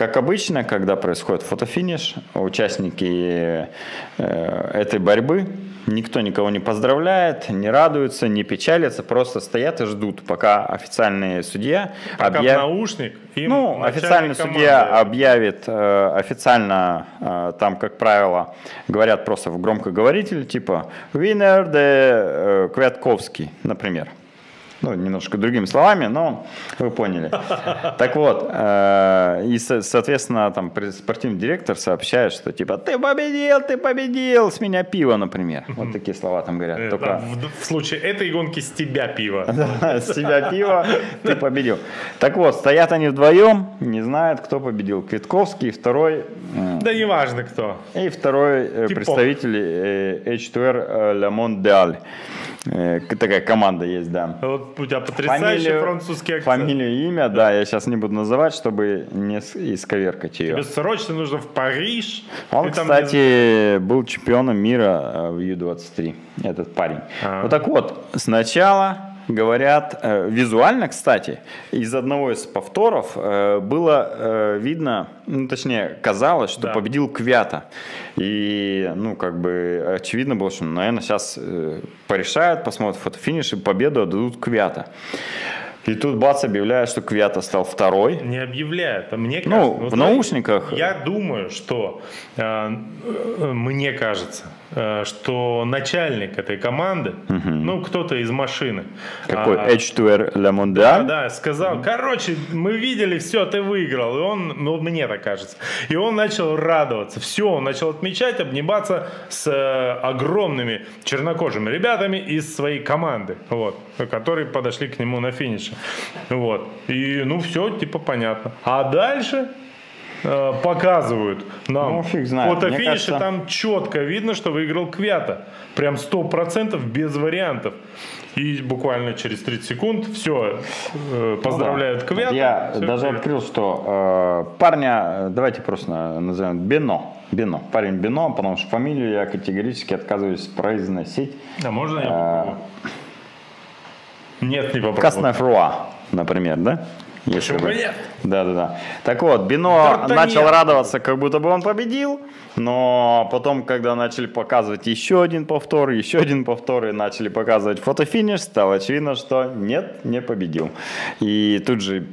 [SPEAKER 2] Как обычно, когда происходит фотофиниш, участники э, этой борьбы Никто никого не поздравляет, не радуется, не печалится, просто стоят и ждут, пока официальный судья
[SPEAKER 1] пока объяв... наушник.
[SPEAKER 2] Ну, официальный команды. судья объявит э, официально, э, там, как правило, говорят просто в громкоговоритель, типа «Winner de э, Квятковский», например. Ну, немножко другими словами, но вы поняли. Так вот, э, и, соответственно, там спортивный директор сообщает, что типа ты победил, ты победил, с меня пиво, например. Вот такие слова там говорят.
[SPEAKER 1] Э,
[SPEAKER 2] Только...
[SPEAKER 1] В, случае этой гонки с тебя пиво.
[SPEAKER 2] С тебя пиво, ты победил. Так вот, стоят они вдвоем, не знают, кто победил. Квитковский, второй...
[SPEAKER 1] Да неважно кто.
[SPEAKER 2] И второй представитель H2R Le Mondial. Э, такая команда есть, да.
[SPEAKER 1] Вот у тебя потрясающий фамилию, французский акцент.
[SPEAKER 2] Фамилию имя, да, я сейчас не буду называть, чтобы не исковеркать ее.
[SPEAKER 1] Тебе срочно нужно в Париж.
[SPEAKER 2] Он, кстати, не... был чемпионом мира э, в Ю-23, этот парень. А-а-а. Вот так вот, сначала говорят, э, визуально, кстати, из одного из повторов э, было э, видно, ну, точнее, казалось, что да. победил Квята. И, ну, как бы, очевидно было, что, наверное, сейчас порешают, посмотрят фотофиниш и победу отдадут Квята. И тут бац объявляет, что Квята стал второй.
[SPEAKER 1] Не объявляет. А мне
[SPEAKER 2] ну, кажется, ну, в наушниках.
[SPEAKER 1] Я думаю, что э, мне кажется, что начальник этой команды, угу. ну, кто-то из машины.
[SPEAKER 2] Какой? А, H2R Le Mondial?
[SPEAKER 1] Да, да, сказал, угу. короче, мы видели, все, ты выиграл. И он, ну, мне так кажется. И он начал радоваться. Все, он начал отмечать, обниматься с э, огромными чернокожими ребятами из своей команды, вот, которые подошли к нему на финише. Вот. И, ну, все, типа, понятно. А дальше Э, показывают нам
[SPEAKER 2] ну, фиг знает.
[SPEAKER 1] фотофиниши, кажется... там четко видно, что выиграл Квята. Прям сто процентов без вариантов. И буквально через 30 секунд все, э, поздравляют ну, да. Квята.
[SPEAKER 2] Я даже привет. открыл, что э, парня, давайте просто назовем Бено. Бено. Парень Бено, потому что фамилию я категорически отказываюсь произносить.
[SPEAKER 1] А можно я попробую? Нет, не попробую.
[SPEAKER 2] Каснефруа, например, да?
[SPEAKER 1] Почему бы нет?
[SPEAKER 2] Да, да, да. Так вот, Бино начал радоваться, как будто бы он победил, но потом, когда начали показывать еще один повтор, еще один повтор, и начали показывать фотофиниш, стало очевидно, что нет, не победил. И тут же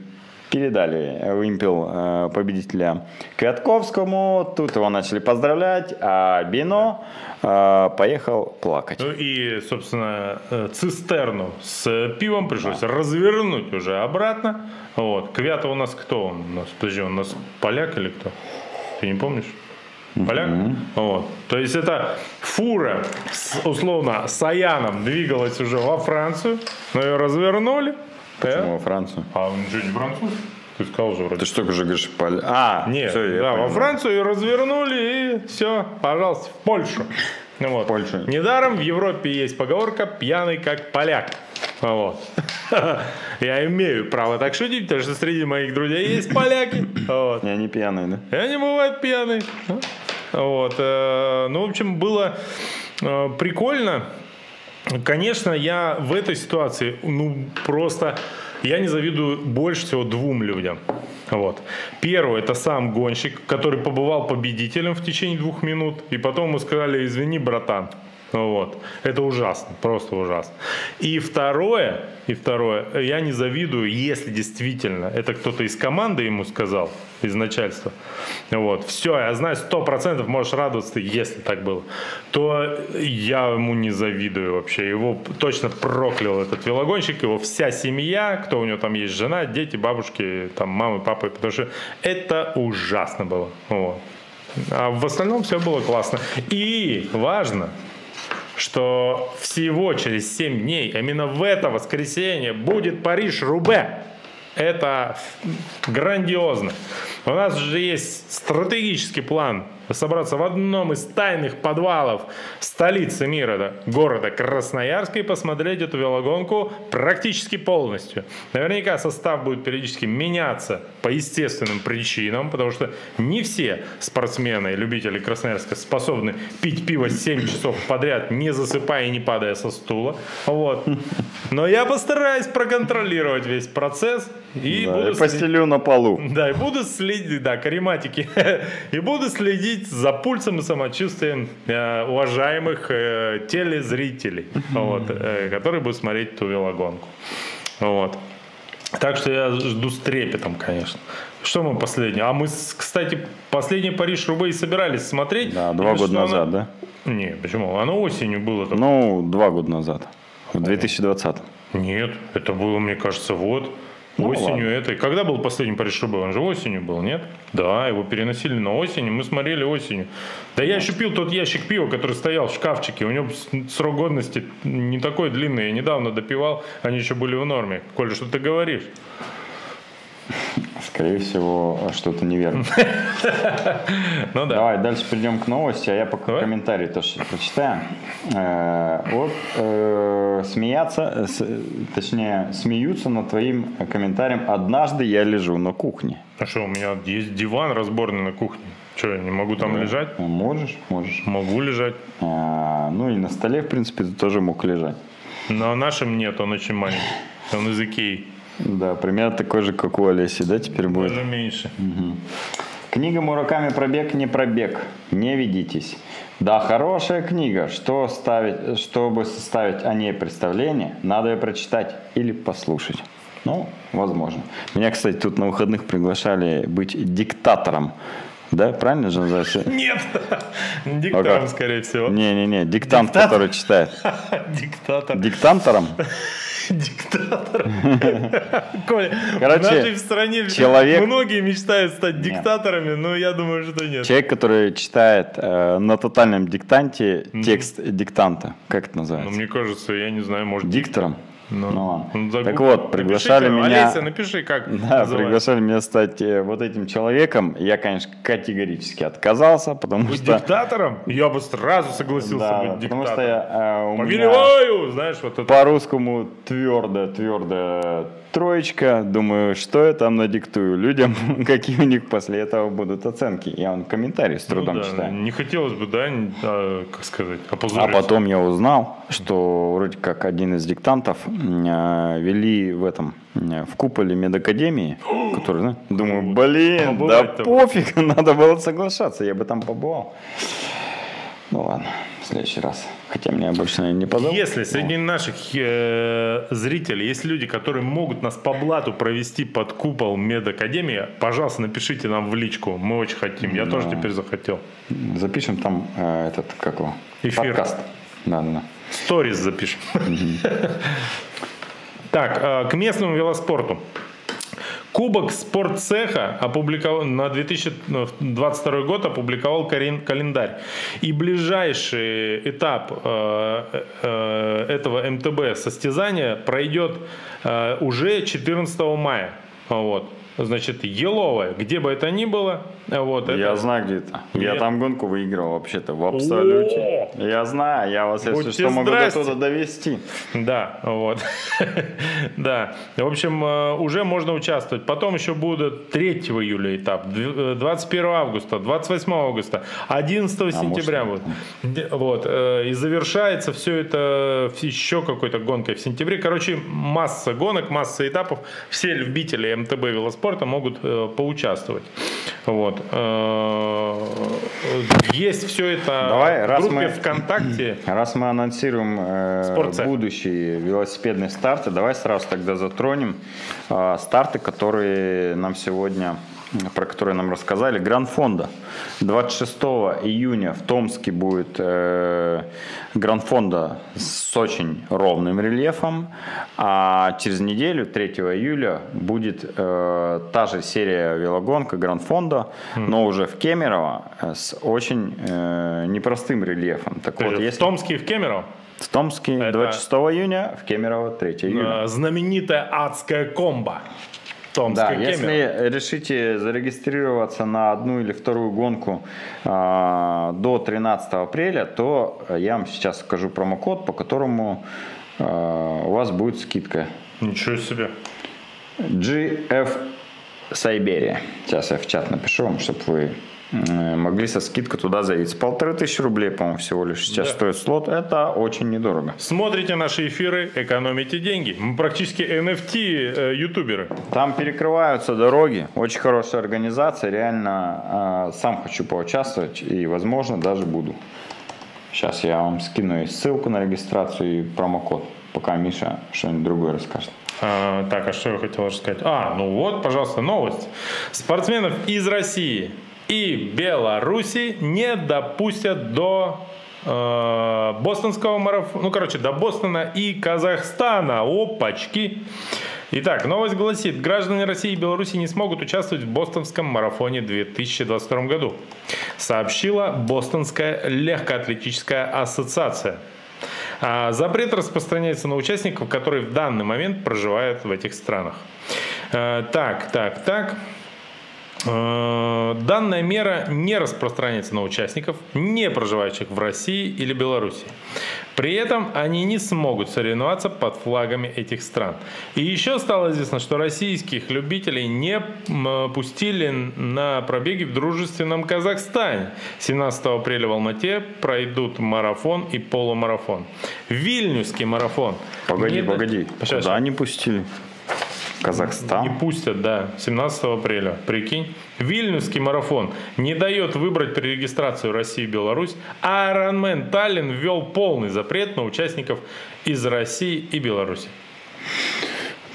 [SPEAKER 2] передали вымпел э, победителя Квятковскому. Тут его начали поздравлять, а Бино э, поехал плакать.
[SPEAKER 1] Ну и, собственно, э, цистерну с пивом пришлось да. развернуть уже обратно. Вот. Квята у нас кто он? У нас, подожди, он у нас поляк или кто? Ты не помнишь? Поляк? Mm-hmm. Вот. То есть это фура, с, условно, с Аяном двигалась уже во Францию, но ее развернули,
[SPEAKER 2] Почему во Францию?
[SPEAKER 1] А он же не француз? Ты сказал же вроде.
[SPEAKER 2] Ты что же говоришь? Поль... А,
[SPEAKER 1] нет, все, да, во Францию ее развернули и все, пожалуйста, в Польшу. Ну, вот.
[SPEAKER 2] Польшу.
[SPEAKER 1] Недаром в Европе есть поговорка «пьяный как поляк». Вот. Я имею право так шутить, потому что среди моих друзей есть поляки. Вот.
[SPEAKER 2] И они пьяные, да?
[SPEAKER 1] И они бывают пьяные. Вот. Э, ну, в общем, было э, прикольно. Конечно, я в этой ситуации, ну, просто, я не завидую больше всего двум людям. Вот. Первый – это сам гонщик, который побывал победителем в течение двух минут, и потом ему сказали, извини, братан, вот. Это ужасно, просто ужасно. И второе, и второе, я не завидую, если действительно это кто-то из команды ему сказал, из начальства. Вот. Все, я знаю, сто процентов можешь радоваться, если так было. То я ему не завидую вообще. Его точно проклял этот велогонщик, его вся семья, кто у него там есть, жена, дети, бабушки, там мамы, папы, потому что это ужасно было. Вот. А в остальном все было классно. И важно, что всего через 7 дней, именно в это воскресенье, будет Париж-Рубе. Это грандиозно. У нас уже есть стратегический план собраться в одном из тайных подвалов столицы мира, да, города Красноярска и посмотреть эту велогонку практически полностью. Наверняка состав будет периодически меняться по естественным причинам, потому что не все спортсмены и любители Красноярска способны пить пиво 7 часов подряд, не засыпая и не падая со стула. Вот. Но я постараюсь проконтролировать весь процесс и
[SPEAKER 2] да, буду и постелю след... на полу.
[SPEAKER 1] Да, и буду следить, да, карематики, и буду следить за пульсом и самочувствием э, уважаемых э, телезрителей, вот, э, которые будут смотреть ту велогонку. Вот. Так что я жду с трепетом, конечно. Что мы последнее? А мы, кстати, последний Париж Рубей собирались смотреть.
[SPEAKER 2] Да, два года назад,
[SPEAKER 1] оно...
[SPEAKER 2] да?
[SPEAKER 1] Не, почему? Оно осенью было.
[SPEAKER 2] Только... Ну, два года назад. В 2020.
[SPEAKER 1] Нет, это было, мне кажется, вот
[SPEAKER 2] Ну,
[SPEAKER 1] осенью
[SPEAKER 2] ладно.
[SPEAKER 1] этой. Когда был последний Париж-Roubaix? Он же осенью был, нет? Да, его переносили на осень, мы смотрели осенью. Да я еще пил тот ящик пива, который стоял в шкафчике. У него срок годности не такой длинный. Я недавно допивал, они еще были в норме. Коля, что ты говоришь?
[SPEAKER 2] Скорее всего, что-то неверно.
[SPEAKER 1] Ну да.
[SPEAKER 2] Давай дальше перейдем к новости, а я пока
[SPEAKER 1] Давай.
[SPEAKER 2] комментарий тоже прочитаю. Э, Вот э, смеяться, э, точнее, смеются над твоим комментарием «Однажды я лежу на кухне».
[SPEAKER 1] А что, у меня есть диван разборный на кухне. Что, я не могу там лежать?
[SPEAKER 2] Можешь, можешь.
[SPEAKER 1] Могу лежать.
[SPEAKER 2] А, Ну и на столе, в принципе, ты тоже мог лежать.
[SPEAKER 1] Но нашем нет, он очень маленький. Он из Икеи.
[SPEAKER 2] Да, примерно такой же, как у Олеси, да, теперь будет?
[SPEAKER 1] Даже меньше.
[SPEAKER 2] Книга Мураками «Пробег, не пробег». Не ведитесь. Да, хорошая книга. Что ставить, чтобы составить о ней представление, надо ее прочитать или послушать. Ну, возможно. Меня, кстати, тут на выходных приглашали быть диктатором. Да, правильно же называется?
[SPEAKER 1] Нет!
[SPEAKER 2] Как?
[SPEAKER 1] скорее всего.
[SPEAKER 2] Не-не-не, диктант, который читает.
[SPEAKER 1] Диктатор.
[SPEAKER 2] Диктантором?
[SPEAKER 1] Диктатор. Коля,
[SPEAKER 2] Короче,
[SPEAKER 1] в нашей стране
[SPEAKER 2] человек-
[SPEAKER 1] многие мечтают стать диктаторами, но я думаю, что нет.
[SPEAKER 2] Человек, который читает э, на тотальном диктанте текст диктанта. Как это
[SPEAKER 1] Ну,
[SPEAKER 2] называется?
[SPEAKER 1] мне кажется, я не знаю, может...
[SPEAKER 2] Диктором?
[SPEAKER 1] Ну,
[SPEAKER 2] Ну ладно.
[SPEAKER 1] ну, загугли.
[SPEAKER 2] Так вот, приглашали
[SPEAKER 1] Напишите,
[SPEAKER 2] меня...
[SPEAKER 1] Олеся, напиши, как
[SPEAKER 2] Да,
[SPEAKER 1] называется.
[SPEAKER 2] приглашали меня стать э, вот этим человеком. Я, конечно, категорически отказался, потому
[SPEAKER 1] Быть
[SPEAKER 2] что...
[SPEAKER 1] диктатором? Я бы сразу согласился
[SPEAKER 2] Да,
[SPEAKER 1] быть
[SPEAKER 2] потому что
[SPEAKER 1] диктатором.
[SPEAKER 2] я, э,
[SPEAKER 1] Повелеваю! Знаешь, вот это...
[SPEAKER 2] по-русскому твердо, твердо троечка. Думаю, что я там надиктую людям, какие у них после этого будут оценки. Я вам комментарии с
[SPEAKER 1] Ну
[SPEAKER 2] трудом
[SPEAKER 1] да,
[SPEAKER 2] читаю.
[SPEAKER 1] Не хотелось бы, да, не- а, как сказать,
[SPEAKER 2] А
[SPEAKER 1] опозориться.
[SPEAKER 2] потом я узнал, что вроде как один из диктантов э, вели в этом в куполе медакадемии, который, да? думаю, блин, да пофиг, надо было соглашаться, я бы там побывал. Ну ладно, в следующий раз. Хотя меня больше, наверное, не позовут.
[SPEAKER 1] Если среди наших э, зрителей есть люди, которые могут нас по блату провести под купол медакадемии, пожалуйста, напишите нам в личку. Мы очень хотим. Я тоже теперь захотел.
[SPEAKER 2] Запишем там э, этот, как его,
[SPEAKER 1] Эфир.
[SPEAKER 2] подкаст. Да, да, да.
[SPEAKER 1] Сторис запишем. Так, э, к местному велоспорту. Кубок спортцеха опубликовал, на 2022 год опубликовал календарь. И ближайший этап э, э, этого МТБ состязания пройдет э, уже 14 мая. Вот. Значит, Еловая, где бы это ни было, вот,
[SPEAKER 2] Я
[SPEAKER 1] это-
[SPEAKER 2] знаю, где это. Я
[SPEAKER 1] Нет.
[SPEAKER 2] там гонку выиграл вообще-то в абсолюте.
[SPEAKER 1] О!
[SPEAKER 2] Я знаю, я вас, если
[SPEAKER 1] Будьте
[SPEAKER 2] что, могу
[SPEAKER 1] здрасте.
[SPEAKER 2] до туда довести.
[SPEAKER 1] Да, вот. да. В общем, э, уже можно участвовать. Потом еще будет 3 июля этап, дв- э, 21 августа, 28 августа, 11 сентября.
[SPEAKER 2] может,
[SPEAKER 1] Вот. Вот. э, И завершается все это еще какой-то гонкой в сентябре. Короче, масса гонок, масса этапов. Все любители МТБ велоспорта могут э, поучаствовать. Вот. Э, Есть все это
[SPEAKER 2] Давай,
[SPEAKER 1] в
[SPEAKER 2] раз
[SPEAKER 1] группе
[SPEAKER 2] мы-
[SPEAKER 1] ВКонтакте.
[SPEAKER 2] Раз мы анонсируем э,
[SPEAKER 1] Спортцех.
[SPEAKER 2] будущие велосипедные старты, давай сразу тогда затронем э, старты, которые нам сегодня, про которые нам рассказали. Гранд Фонда. 26 июня в Томске будет э, Гранд Фонда с очень ровным рельефом, а через неделю, 3 июля, будет э, та же серия велогонка Гранд Фонда, но уже в Кемерово э, с очень э, непростым рельефом. Так вот,
[SPEAKER 1] в
[SPEAKER 2] если
[SPEAKER 1] Томске и в Кемерово.
[SPEAKER 2] в Томске
[SPEAKER 1] Это-
[SPEAKER 2] 26 июня, в Кемерово 3 июля.
[SPEAKER 1] Э, знаменитая адская комба.
[SPEAKER 2] Да,
[SPEAKER 1] Томская Кемерово.
[SPEAKER 2] если решите зарегистрироваться на одну или вторую гонку а, до 13 апреля, то я вам сейчас скажу промокод, по которому а, у вас будет скидка.
[SPEAKER 1] Ничего себе.
[SPEAKER 2] GF Siberia. Сейчас я в чат напишу вам, чтобы вы могли со скидкой туда заявиться. Полторы тысячи рублей, по-моему, всего лишь сейчас
[SPEAKER 1] Да.
[SPEAKER 2] стоит слот. Это очень недорого.
[SPEAKER 1] Смотрите наши эфиры, экономите деньги. Мы практически NFT э, ютуберы.
[SPEAKER 2] Там перекрываются дороги, очень хорошая организация, реально э, сам хочу поучаствовать и, возможно, даже буду. Сейчас я вам скину и ссылку на регистрацию и промокод, пока Миша что-нибудь другое расскажет.
[SPEAKER 1] А, так, а что я хотел рассказать? А, ну вот, пожалуйста, новость. Спортсменов из России и Беларуси не допустят до э, бостонского марафона, ну, короче, до Бостона и Казахстана. Опачки! Итак, новость гласит, граждане России и Беларуси не смогут участвовать в бостонском марафоне в 2022 году, сообщила Бостонская легкоатлетическая ассоциация. А запрет распространяется на участников, которые в данный момент проживают в этих странах. Э, так, так, так. Э, данная мера не распространяется на участников, не проживающих в России или Беларуси. При этом они не смогут соревноваться под флагами этих стран. И еще стало известно, что российских любителей не пустили на пробеги в дружественном Казахстане. 17 апреля в Алмате пройдут марафон и полумарафон. Вильнюсский марафон.
[SPEAKER 2] Погоди, не... погоди. Сейчас. Куда не пустили? Казахстан.
[SPEAKER 1] Не пустят, да, 17 апреля. Прикинь. Вильнюсский марафон не дает выбрать при регистрации России и Беларусь, а Ironman Таллин ввел полный запрет на участников из России и Беларуси.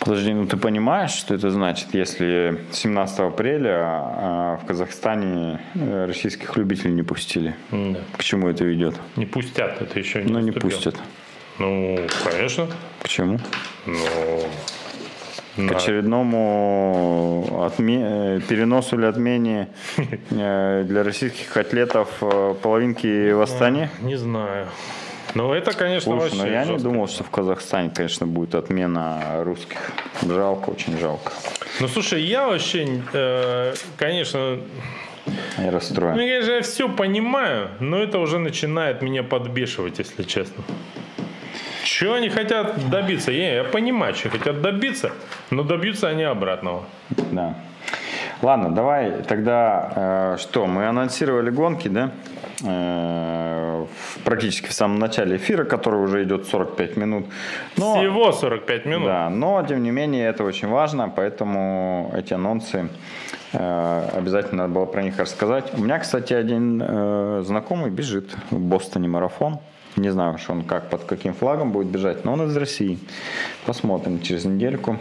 [SPEAKER 2] Подожди, ну ты понимаешь, что это значит, если 17 апреля а в Казахстане э, российских любителей не пустили? Да. К чему это ведет?
[SPEAKER 1] Не пустят, это еще не
[SPEAKER 2] Ну не пустят.
[SPEAKER 1] Ну, конечно.
[SPEAKER 2] Почему?
[SPEAKER 1] Ну,
[SPEAKER 2] к очередному отме... переносу или отмене э, для российских атлетов э, половинки восстания?
[SPEAKER 1] Не знаю. Ну, это, конечно,
[SPEAKER 2] Слушай, но я жестко. не думал, что в Казахстане, конечно, будет отмена русских. Жалко, очень жалко.
[SPEAKER 1] Ну, слушай, я вообще, э, конечно...
[SPEAKER 2] Я расстроен.
[SPEAKER 1] Ну, я же все понимаю, но это уже начинает меня подбешивать, если честно. Чего они хотят добиться? Я, я понимаю, что хотят добиться, но добьются они обратного.
[SPEAKER 2] Да. Ладно, давай тогда э, что? Мы анонсировали гонки, да? Э, практически в самом начале эфира, который уже идет 45 минут.
[SPEAKER 1] Но, Всего 45 минут.
[SPEAKER 2] Да, но тем не менее это очень важно, поэтому эти анонсы э, обязательно надо было про них рассказать. У меня, кстати, один э, знакомый бежит в Бостоне марафон. Не знаю, что он как, под каким флагом будет бежать, но он из России. Посмотрим через недельку,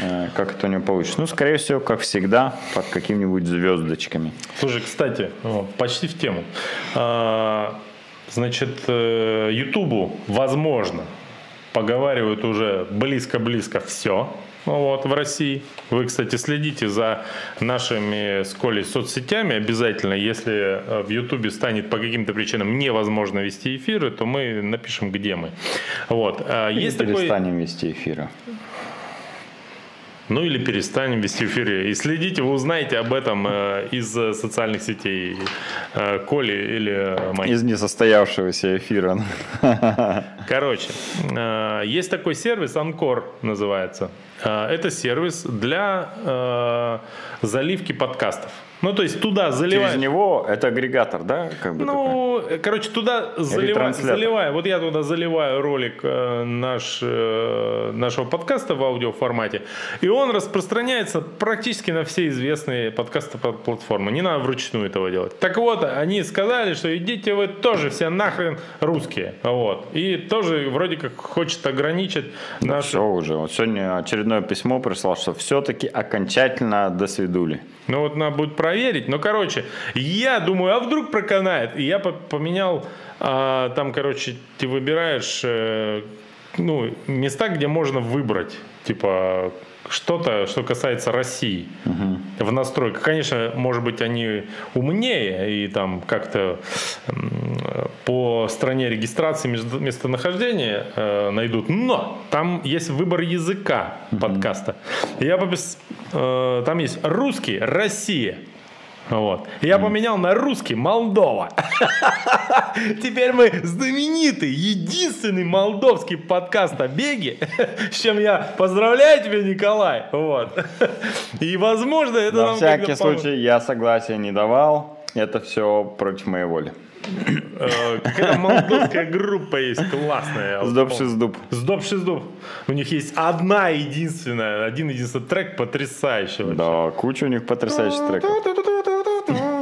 [SPEAKER 2] э, как это у него получится. Ну, скорее всего, как всегда, под какими-нибудь звездочками.
[SPEAKER 1] Слушай, кстати, почти в тему. А, значит, э, Ютубу, возможно, поговаривают уже близко-близко все вот, в России. Вы, кстати, следите за нашими с Колей соцсетями обязательно. Если э, в Ютубе станет по каким-то причинам невозможно вести эфиры, то мы напишем, где мы. Вот.
[SPEAKER 2] Или Есть перестанем такой... вести эфиры.
[SPEAKER 1] Ну или перестанем вести эфиры. И следите, вы узнаете об этом э, из социальных сетей э, Коли или э,
[SPEAKER 2] моих. Из несостоявшегося эфира.
[SPEAKER 1] Короче, э, есть такой сервис, Анкор называется. Э, это сервис для э, заливки подкастов. Ну, то есть туда заливаешь...
[SPEAKER 2] Через него это агрегатор, да?
[SPEAKER 1] Как бы ну, такой? короче, туда заливаю, заливаю. Вот я туда заливаю ролик э, наш, э, нашего подкаста в аудиоформате, и он распространяется практически на все известные подкасты платформы. Не надо вручную этого делать. Так вот, они сказали, что идите вы тоже все нахрен русские. Вот. И тоже вроде как хочет ограничить
[SPEAKER 2] да наш... Все уже. Вот сегодня очередное письмо прислал, что все-таки окончательно до свидули.
[SPEAKER 1] Ну вот надо будет проверить. Но, короче, я думаю, а вдруг проканает? И я поменял, а, там, короче, ты выбираешь э, ну, места, где можно выбрать. Типа, что-то, что касается России угу. в настройках. Конечно, может быть, они умнее и там как-то по стране регистрации местонахождения э, найдут, но там есть выбор языка угу. подкаста. Я попис... э, там есть русский, Россия. Вот. Я поменял на русский Молдова. Теперь мы знаменитый, единственный молдовский подкаст о беге, с чем я поздравляю тебя, Николай. Вот. И, возможно, это
[SPEAKER 2] На всякий случай я согласия не давал. Это все против моей воли.
[SPEAKER 1] Э, какая молдовская группа есть классная.
[SPEAKER 2] Сдоб Шиздуб.
[SPEAKER 1] Сдоб Шиздуб. У них есть одна единственная, один единственный трек потрясающий.
[SPEAKER 2] Да, куча у них потрясающих треков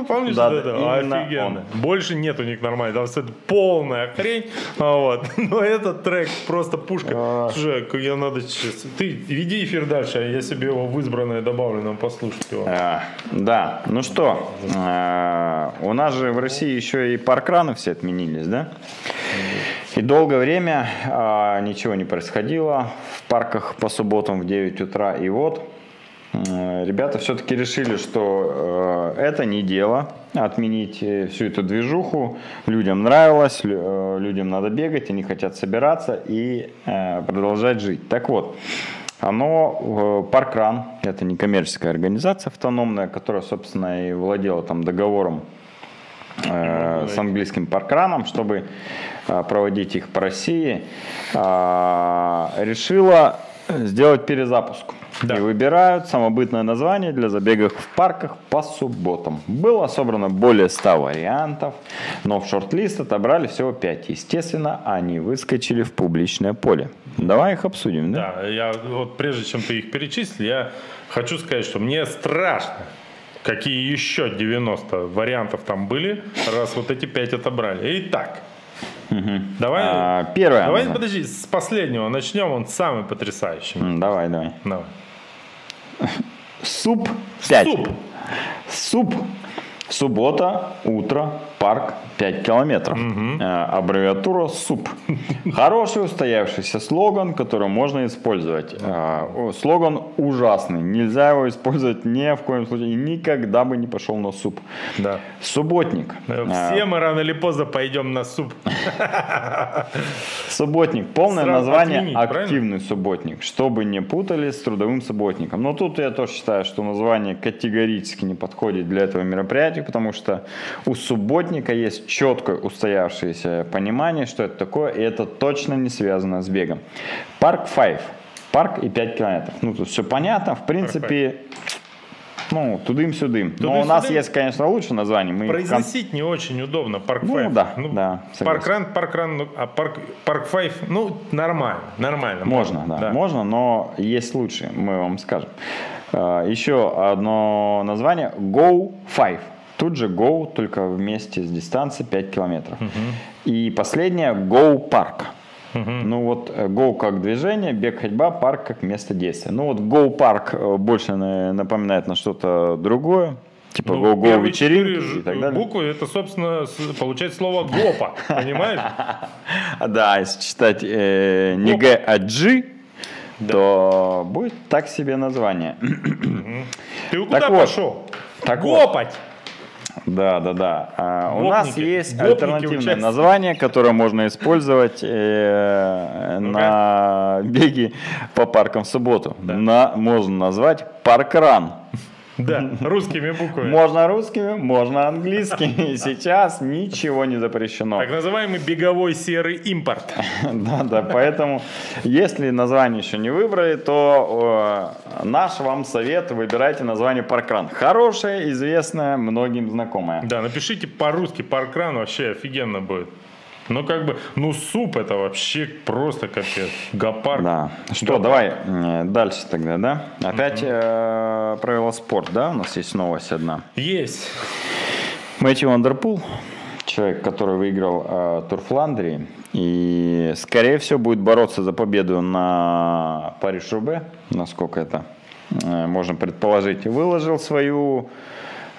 [SPEAKER 1] помнишь
[SPEAKER 2] Да, да,
[SPEAKER 1] это?
[SPEAKER 2] именно
[SPEAKER 1] Офигенно. Больше нет у них нормально. Там это полная хрень. А Вот. Но этот трек просто пушка.
[SPEAKER 2] А.
[SPEAKER 1] Слушай, я надо сейчас... Ты веди эфир дальше, а я себе его в избранное добавлю, нам послушать его.
[SPEAKER 2] А, да, ну что, а, у нас же в России еще и паркраны все отменились, да? И долгое время а, ничего не происходило в парках по субботам в 9 утра. И вот ребята все-таки решили, что э, это не дело отменить э, всю эту движуху. Людям нравилось, э, людям надо бегать, они хотят собираться и продолжать жить. Так вот, оно, Паркран, это некоммерческая организация автономная, которая, собственно, и владела там договором с английским паркраном, чтобы проводить их по России, э, решила сделать перезапуск.
[SPEAKER 1] Да.
[SPEAKER 2] И выбирают самобытное название для забегов в парках по субботам. Было собрано более 100 вариантов, но в шорт-лист отобрали всего 5. Естественно, они выскочили в публичное поле. Давай их обсудим, да?
[SPEAKER 1] Да, я вот прежде чем ты их перечислил, я хочу сказать, что мне страшно, какие еще 90 вариантов там были, раз вот эти 5 отобрали. Итак, давай,
[SPEAKER 2] А, первое.
[SPEAKER 1] давай подожди, с последнего начнем, он самый потрясающий.
[SPEAKER 2] Давай, давай.
[SPEAKER 1] Давай.
[SPEAKER 2] Суп 5.
[SPEAKER 1] Суп.
[SPEAKER 2] Суп. Суббота, утро, парк 5 километров. Э, Аббревиатура СУП. Хороший устоявшийся слоган, который можно использовать. Э, Слоган ужасный. Нельзя его использовать ни в коем случае. Никогда бы не пошел на суп.
[SPEAKER 1] Да.
[SPEAKER 2] Субботник. Э,
[SPEAKER 1] Все мы рано или поздно пойдем на суп.
[SPEAKER 2] Субботник. Полное
[SPEAKER 1] Сразу
[SPEAKER 2] название
[SPEAKER 1] отменить, правильно?
[SPEAKER 2] активный субботник, чтобы не путали с трудовым субботником. Но тут я тоже считаю, что название категорически не подходит для этого мероприятия, потому что у субботника есть четкое устоявшееся понимание, что это такое, и это точно не связано с бегом. Парк 5. Парк и 5 километров. Ну, тут все понятно. В принципе, ну, тудым-сюдым. Но у нас есть, конечно, лучше название. Мы в кон-
[SPEAKER 1] Произносить не очень удобно. Парк
[SPEAKER 2] Ну,
[SPEAKER 1] Five.
[SPEAKER 2] да, да, согласен.
[SPEAKER 1] Parkrun, parkrun, ну, а Park, Park Five, ну, нормально, нормально.
[SPEAKER 2] Можно, да, можно, но есть лучше, мы вам скажем. А, Еще одно название Go 5. Тут же Go, только вместе с дистанцией 5 километров. И последнее Go Park. Ну вот э, Go как движение, бег, ходьба, парк как место действия. Ну вот Go Park э, больше на- напоминает на что-то другое. Типа
[SPEAKER 1] Ну, первые
[SPEAKER 2] вечеринки и так далее.
[SPEAKER 1] буквы, это, собственно, получается слово ГОПа, понимаешь?
[SPEAKER 2] А, Да, если читать э, не. Г, а G, то будет так себе название.
[SPEAKER 1] Ты куда пошел? Гопать!
[SPEAKER 2] Да, да, да. А, у нас есть
[SPEAKER 1] Гопники
[SPEAKER 2] альтернативное
[SPEAKER 1] участники.
[SPEAKER 2] название, которое можно использовать э, на беге по паркам в субботу. На, можно назвать паркран.
[SPEAKER 1] Да, русскими буквами.
[SPEAKER 2] Можно русскими, можно английскими. Сейчас ничего не запрещено.
[SPEAKER 1] Так называемый беговой серый импорт.
[SPEAKER 2] Да, да, поэтому, если название еще не выбрали, то э, наш вам совет, выбирайте название паркран. Хорошее, известное, многим знакомое.
[SPEAKER 1] Да, напишите по-русски паркран, вообще офигенно будет. Ну, как бы, ну, суп это вообще просто капец. Гопарк.
[SPEAKER 2] Да. Что, давай э, дальше тогда, да? Опять э, про велоспорт, да? У нас есть новость одна.
[SPEAKER 1] Есть.
[SPEAKER 2] Мэтью Вандерпул, человек, который выиграл э, Тур Фландрии, и, скорее всего, будет бороться за победу на Париж-Рубе, насколько это э, можно предположить, выложил свою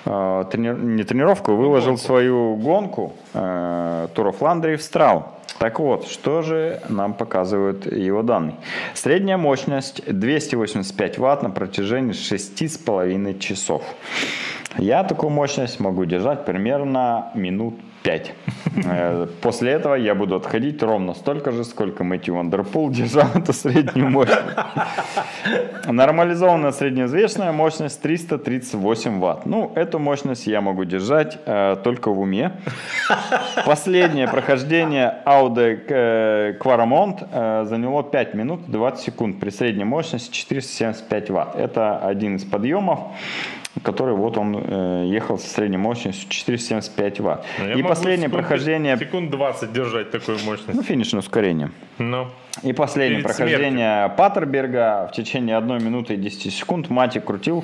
[SPEAKER 2] э, трени- не тренировку, выложил свою гонку э, Тура Фландрии в Strava. Так вот, что же нам показывают его данные? Средняя мощность 285 ватт на протяжении 6,5 часов. Я такую мощность могу держать примерно минут 5. Э, После этого я буду отходить ровно столько же, сколько Мэтью Вандерпул держал эту среднюю мощность. Нормализованная средневзвешенная мощность 338 ватт. Ну, эту мощность я могу держать э, только в уме. Последнее прохождение Oude э, Kwaremont э, заняло 5 минут 20 секунд при средней мощности 475 ватт. Это один из подъемов. Который вот он э, ехал со средней мощностью 475 ватт.
[SPEAKER 1] Ну, я
[SPEAKER 2] И последнее
[SPEAKER 1] секунд-
[SPEAKER 2] прохождение,
[SPEAKER 1] Секунд 20 держать такую
[SPEAKER 2] ну,
[SPEAKER 1] мощность.
[SPEAKER 2] финишное ускорение.
[SPEAKER 1] Ну,
[SPEAKER 2] И последнее
[SPEAKER 1] Перед
[SPEAKER 2] прохождение Паттерберга в течение 1 минуты и 10 секунд Мати крутил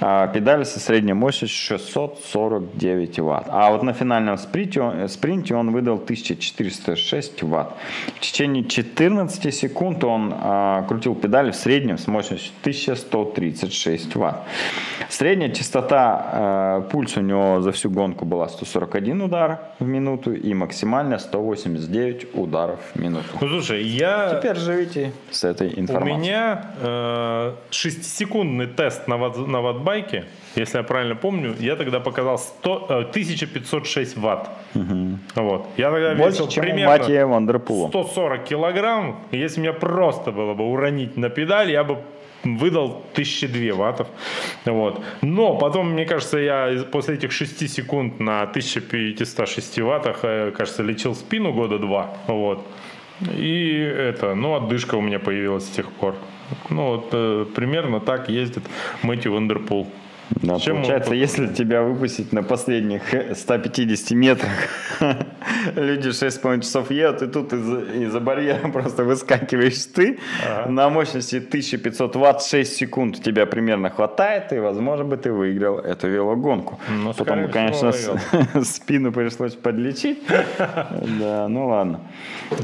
[SPEAKER 2] а, педаль со средней мощностью 649 ватт. А вот на финальном спринте, он- э, спринте он выдал 1406 ватт. В течение 14 секунд он а, крутил педаль в среднем с мощностью 1136 ватт. Средняя частота э, пульса у него за всю гонку была 141 удар в минуту и максимальная 189 ударов в минуту.
[SPEAKER 1] ну слушай, я...
[SPEAKER 2] Теперь живите с этой
[SPEAKER 1] У
[SPEAKER 2] информацией.
[SPEAKER 1] меня э, тест на, ват, на ватбайке, если я правильно помню, я тогда показал 100, э, 1506 ватт. Вот. Я тогда
[SPEAKER 2] Больше,
[SPEAKER 1] весил
[SPEAKER 2] чем у
[SPEAKER 1] примерно
[SPEAKER 2] Матья Вандерпула.
[SPEAKER 1] 140 килограмм. И если мне просто было бы уронить на педаль, я бы выдал 1002 ваттов. Вот. Но потом, мне кажется, я после этих 6 секунд на 1506 ваттах, э, кажется, лечил спину года два. Вот. И это, ну, отдышка у меня появилась с тех пор. Ну, вот э, примерно так ездит Мэтью Вандерпул.
[SPEAKER 2] Да,
[SPEAKER 1] Чем он
[SPEAKER 2] получается,
[SPEAKER 1] тут-
[SPEAKER 2] если тебя выпустить на последних э, 150 метрах, люди 6,5 часов едут, и тут из- из-за барьера просто выскакиваешь ты на мощности 1500 ватт 6 секунд. Тебя примерно хватает, и, возможно, бы ты выиграл эту велогонку.
[SPEAKER 1] Ну,
[SPEAKER 2] Потом, конечно, спину пришлось подлечить. Да, ну ладно.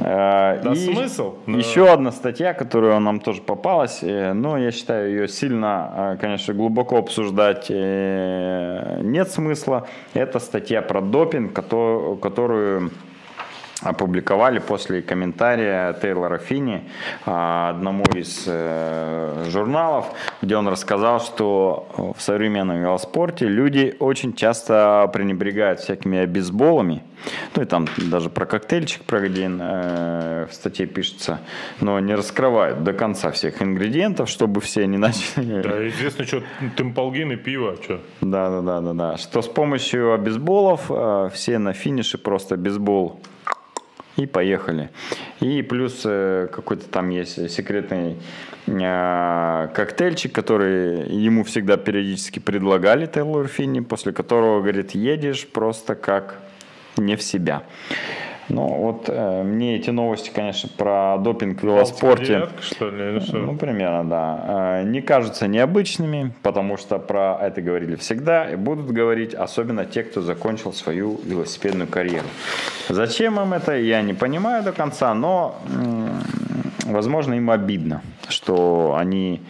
[SPEAKER 2] Э,
[SPEAKER 1] Да
[SPEAKER 2] и
[SPEAKER 1] смысл?
[SPEAKER 2] Еще одна статья, которая нам тоже попалась, э, но я считаю ее сильно, э, конечно, глубоко обсуждать э, нет смысла. Это статья про допинг, кото- которую опубликовали после комментария Тейлора Финни а, одному из э, журналов, где он рассказал, что в современном велоспорте люди очень часто пренебрегают всякими обезболами. Ну и там даже про коктейльчик про один э, в статье пишется, но не раскрывают до конца всех ингредиентов, чтобы все не начали
[SPEAKER 1] Да, известно, что темполгин и пиво. Что?
[SPEAKER 2] да, да, да, да, да. Что с помощью обезболов э, все на финише просто бейсбол и поехали. И плюс э, какой-то там есть секретный э, коктейльчик, который ему всегда периодически предлагали Тейлор Финни, после которого, говорит, едешь просто как не в себя. Ну, вот э, мне эти новости, конечно, про допинг в велоспорте...
[SPEAKER 1] Девятка, что ли, что?
[SPEAKER 2] Ну, примерно, да. Э, Не кажутся необычными, потому что про это говорили всегда и будут говорить, особенно те, кто закончил свою велосипедную карьеру. Зачем им это, я не понимаю до конца, но, м, возможно, им обидно, что они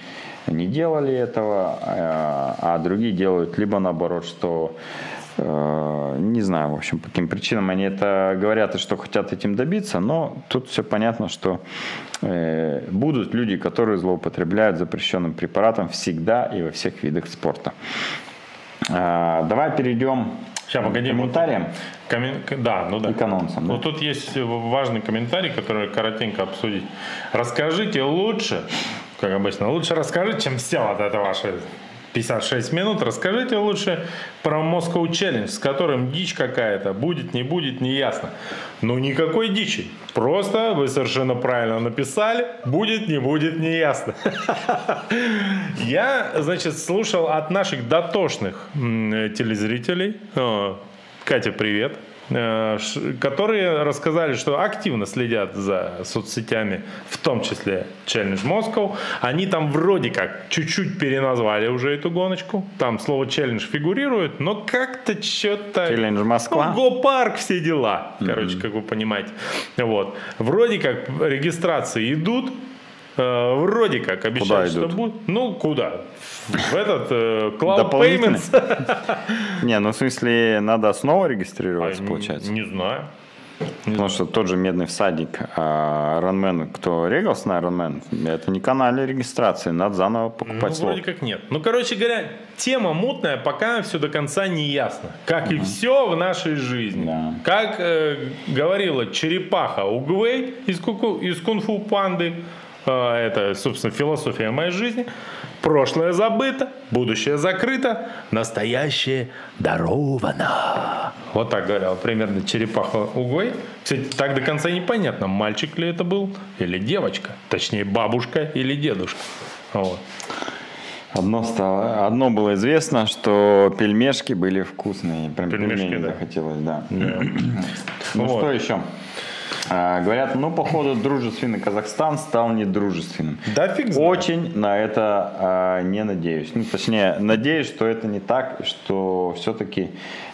[SPEAKER 2] не делали этого, э, а другие делают либо наоборот, что э, не знаю, в общем, по каким причинам они это говорят и что хотят этим добиться, но тут все понятно, что э, будут люди, которые злоупотребляют запрещенным препаратом всегда и во всех видах спорта. А, давай перейдем к
[SPEAKER 1] погоди,
[SPEAKER 2] комментариям
[SPEAKER 1] Коммен- Да, ну да.
[SPEAKER 2] и к анонсам. да?
[SPEAKER 1] Ну, тут есть важный комментарий, который коротенько обсудить. Расскажите лучше, как обычно, лучше расскажите, чем все вот это ваши 56 минут. Расскажите лучше про Moscow Challenge, с которым дичь какая-то. Будет, не будет, не ясно. Ну, никакой дичи. Просто вы совершенно правильно написали. Будет, не будет, не ясно. Я, значит, слушал от наших дотошных м, телезрителей. Катя, привет. Э, Которые рассказали, что активно следят за соцсетями, в том числе Challenge Moscow. Они там вроде как чуть-чуть переназвали уже эту гоночку. Там слово Challenge фигурирует, но как-то что-то...
[SPEAKER 2] Challenge Москва.
[SPEAKER 1] Ну, Го-парк, все дела. Короче, как вы понимаете. Вот. Вроде как регистрации идут. Э, Вроде как обещают, что
[SPEAKER 2] идут?
[SPEAKER 1] будет. Ну, куда? В этот э, Cloud? Payments.
[SPEAKER 2] Не, ну в смысле надо снова регистрироваться,
[SPEAKER 1] А,
[SPEAKER 2] получается.
[SPEAKER 1] Не знаю.
[SPEAKER 2] Потому что тот же медный всадник, а, Ранмен, кто регался на Ранмен, это не канале регистрации, надо заново
[SPEAKER 1] Ну,
[SPEAKER 2] покупать слот.
[SPEAKER 1] вроде как нет. Ну, короче говоря, тема мутная, пока все до конца не ясно. Как и все в нашей жизни.
[SPEAKER 2] Да.
[SPEAKER 1] Как э, говорила черепаха Угвей из, куку- из кунг-фу панды, это, собственно, философия моей жизни. Прошлое забыто, будущее закрыто, настоящее даровано. Вот так говорила примерно черепаха Угвей. Кстати, так до конца непонятно, мальчик ли это был или девочка. Точнее, бабушка или дедушка. Вот.
[SPEAKER 2] Одно, стало, одно было известно, что пельмешки были вкусные. Прям
[SPEAKER 1] Пельмешки, да.
[SPEAKER 2] захотелось, да. Ну
[SPEAKER 1] Вот.
[SPEAKER 2] что еще? А, говорят, ну, походу, дружественный Казахстан стал недружественным.
[SPEAKER 1] Да фиг знает.
[SPEAKER 2] Очень на это а, не надеюсь. Ну, точнее, надеюсь, что это не так, что все-таки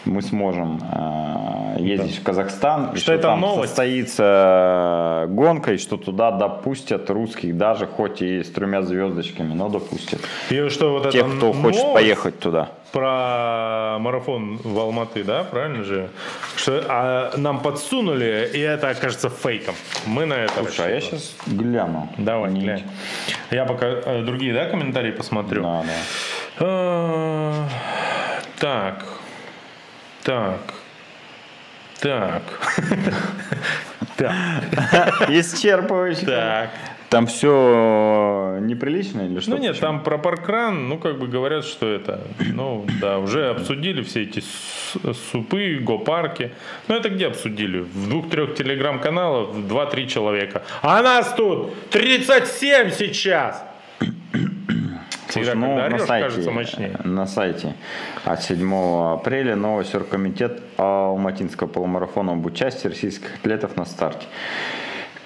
[SPEAKER 2] мы сможем а, ездить в Казахстан, и
[SPEAKER 1] Что это
[SPEAKER 2] там
[SPEAKER 1] новость.
[SPEAKER 2] состоится гонка, и что туда допустят русских, даже хоть и с тремя звездочками, но допустят.
[SPEAKER 1] И что вот
[SPEAKER 2] Тех,
[SPEAKER 1] это
[SPEAKER 2] кто хочет
[SPEAKER 1] новость
[SPEAKER 2] поехать туда.
[SPEAKER 1] Про марафон в Алматы, да, правильно же? Что а, нам подсунули, и это окажется фейком. Мы на это
[SPEAKER 2] Слушай, а я сейчас гляну.
[SPEAKER 1] Давай,
[SPEAKER 2] Не-
[SPEAKER 1] глянь. Я пока э, другие, да, комментарии посмотрю.
[SPEAKER 2] Да, да.
[SPEAKER 1] А, Так. Так. Так. Так.
[SPEAKER 2] Исчерпывающе.
[SPEAKER 1] Так.
[SPEAKER 2] Там все неприлично или что?
[SPEAKER 1] Ну нет,
[SPEAKER 2] Почему?
[SPEAKER 1] там про паркран, ну как бы говорят, что это, ну да, уже обсудили все эти супы, гопарки. Ну это где обсудили? В двух-трех телеграм-каналах 2-3 человека. А нас тут 37 сейчас! Всегда,
[SPEAKER 2] Слушай, ну, на
[SPEAKER 1] орешь,
[SPEAKER 2] сайте,
[SPEAKER 1] кажется мощнее.
[SPEAKER 2] на сайте от 7 апреля новый оргкомитет Алматинского полумарафона об участии российских атлетов на старте.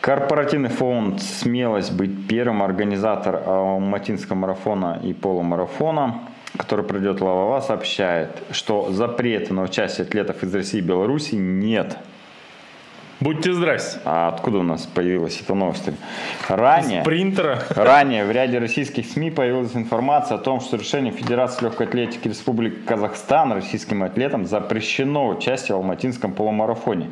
[SPEAKER 2] Корпоративный фонд «Смелость» быть первым организатором Алматинского марафона и полумарафона, который пройдет Лавова, сообщает, что запрета на участие атлетов из России и Беларуси нет.
[SPEAKER 1] Будьте здрасте.
[SPEAKER 2] А откуда у нас появилась эта новость? Ранее...
[SPEAKER 1] Принтера.
[SPEAKER 2] Ранее в ряде российских СМИ появилась информация о том, что решением Федерации легкой атлетики Республики Казахстан российским атлетам запрещено участие в Алматинском полумарафоне.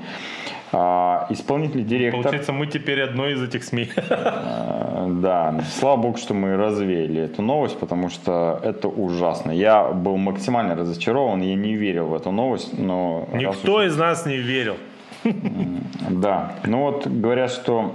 [SPEAKER 2] А, исполнительный директор,
[SPEAKER 1] Получается, мы теперь одно из этих СМИ.
[SPEAKER 2] э, да, слава богу, что мы развеяли эту новость, потому что это ужасно. Я был максимально разочарован, я не верил в эту новость, но
[SPEAKER 1] Никто
[SPEAKER 2] уж-
[SPEAKER 1] из нас не верил.
[SPEAKER 2] Да, ну вот говорят, что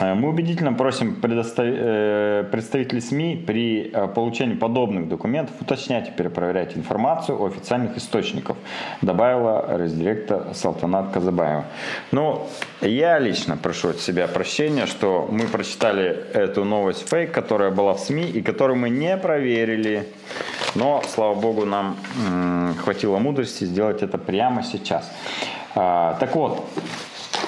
[SPEAKER 2] мы убедительно просим э, представителей СМИ при э, получении подобных документов уточнять и перепроверять информацию у официальных источников, добавила раздиректор Салтанат Казабаева. Ну, я лично прошу от себя прощения, что мы прочитали эту новость фейк, которая была в СМИ и которую мы не проверили. Но, слава богу, нам хватило мудрости сделать это прямо сейчас. А, так вот,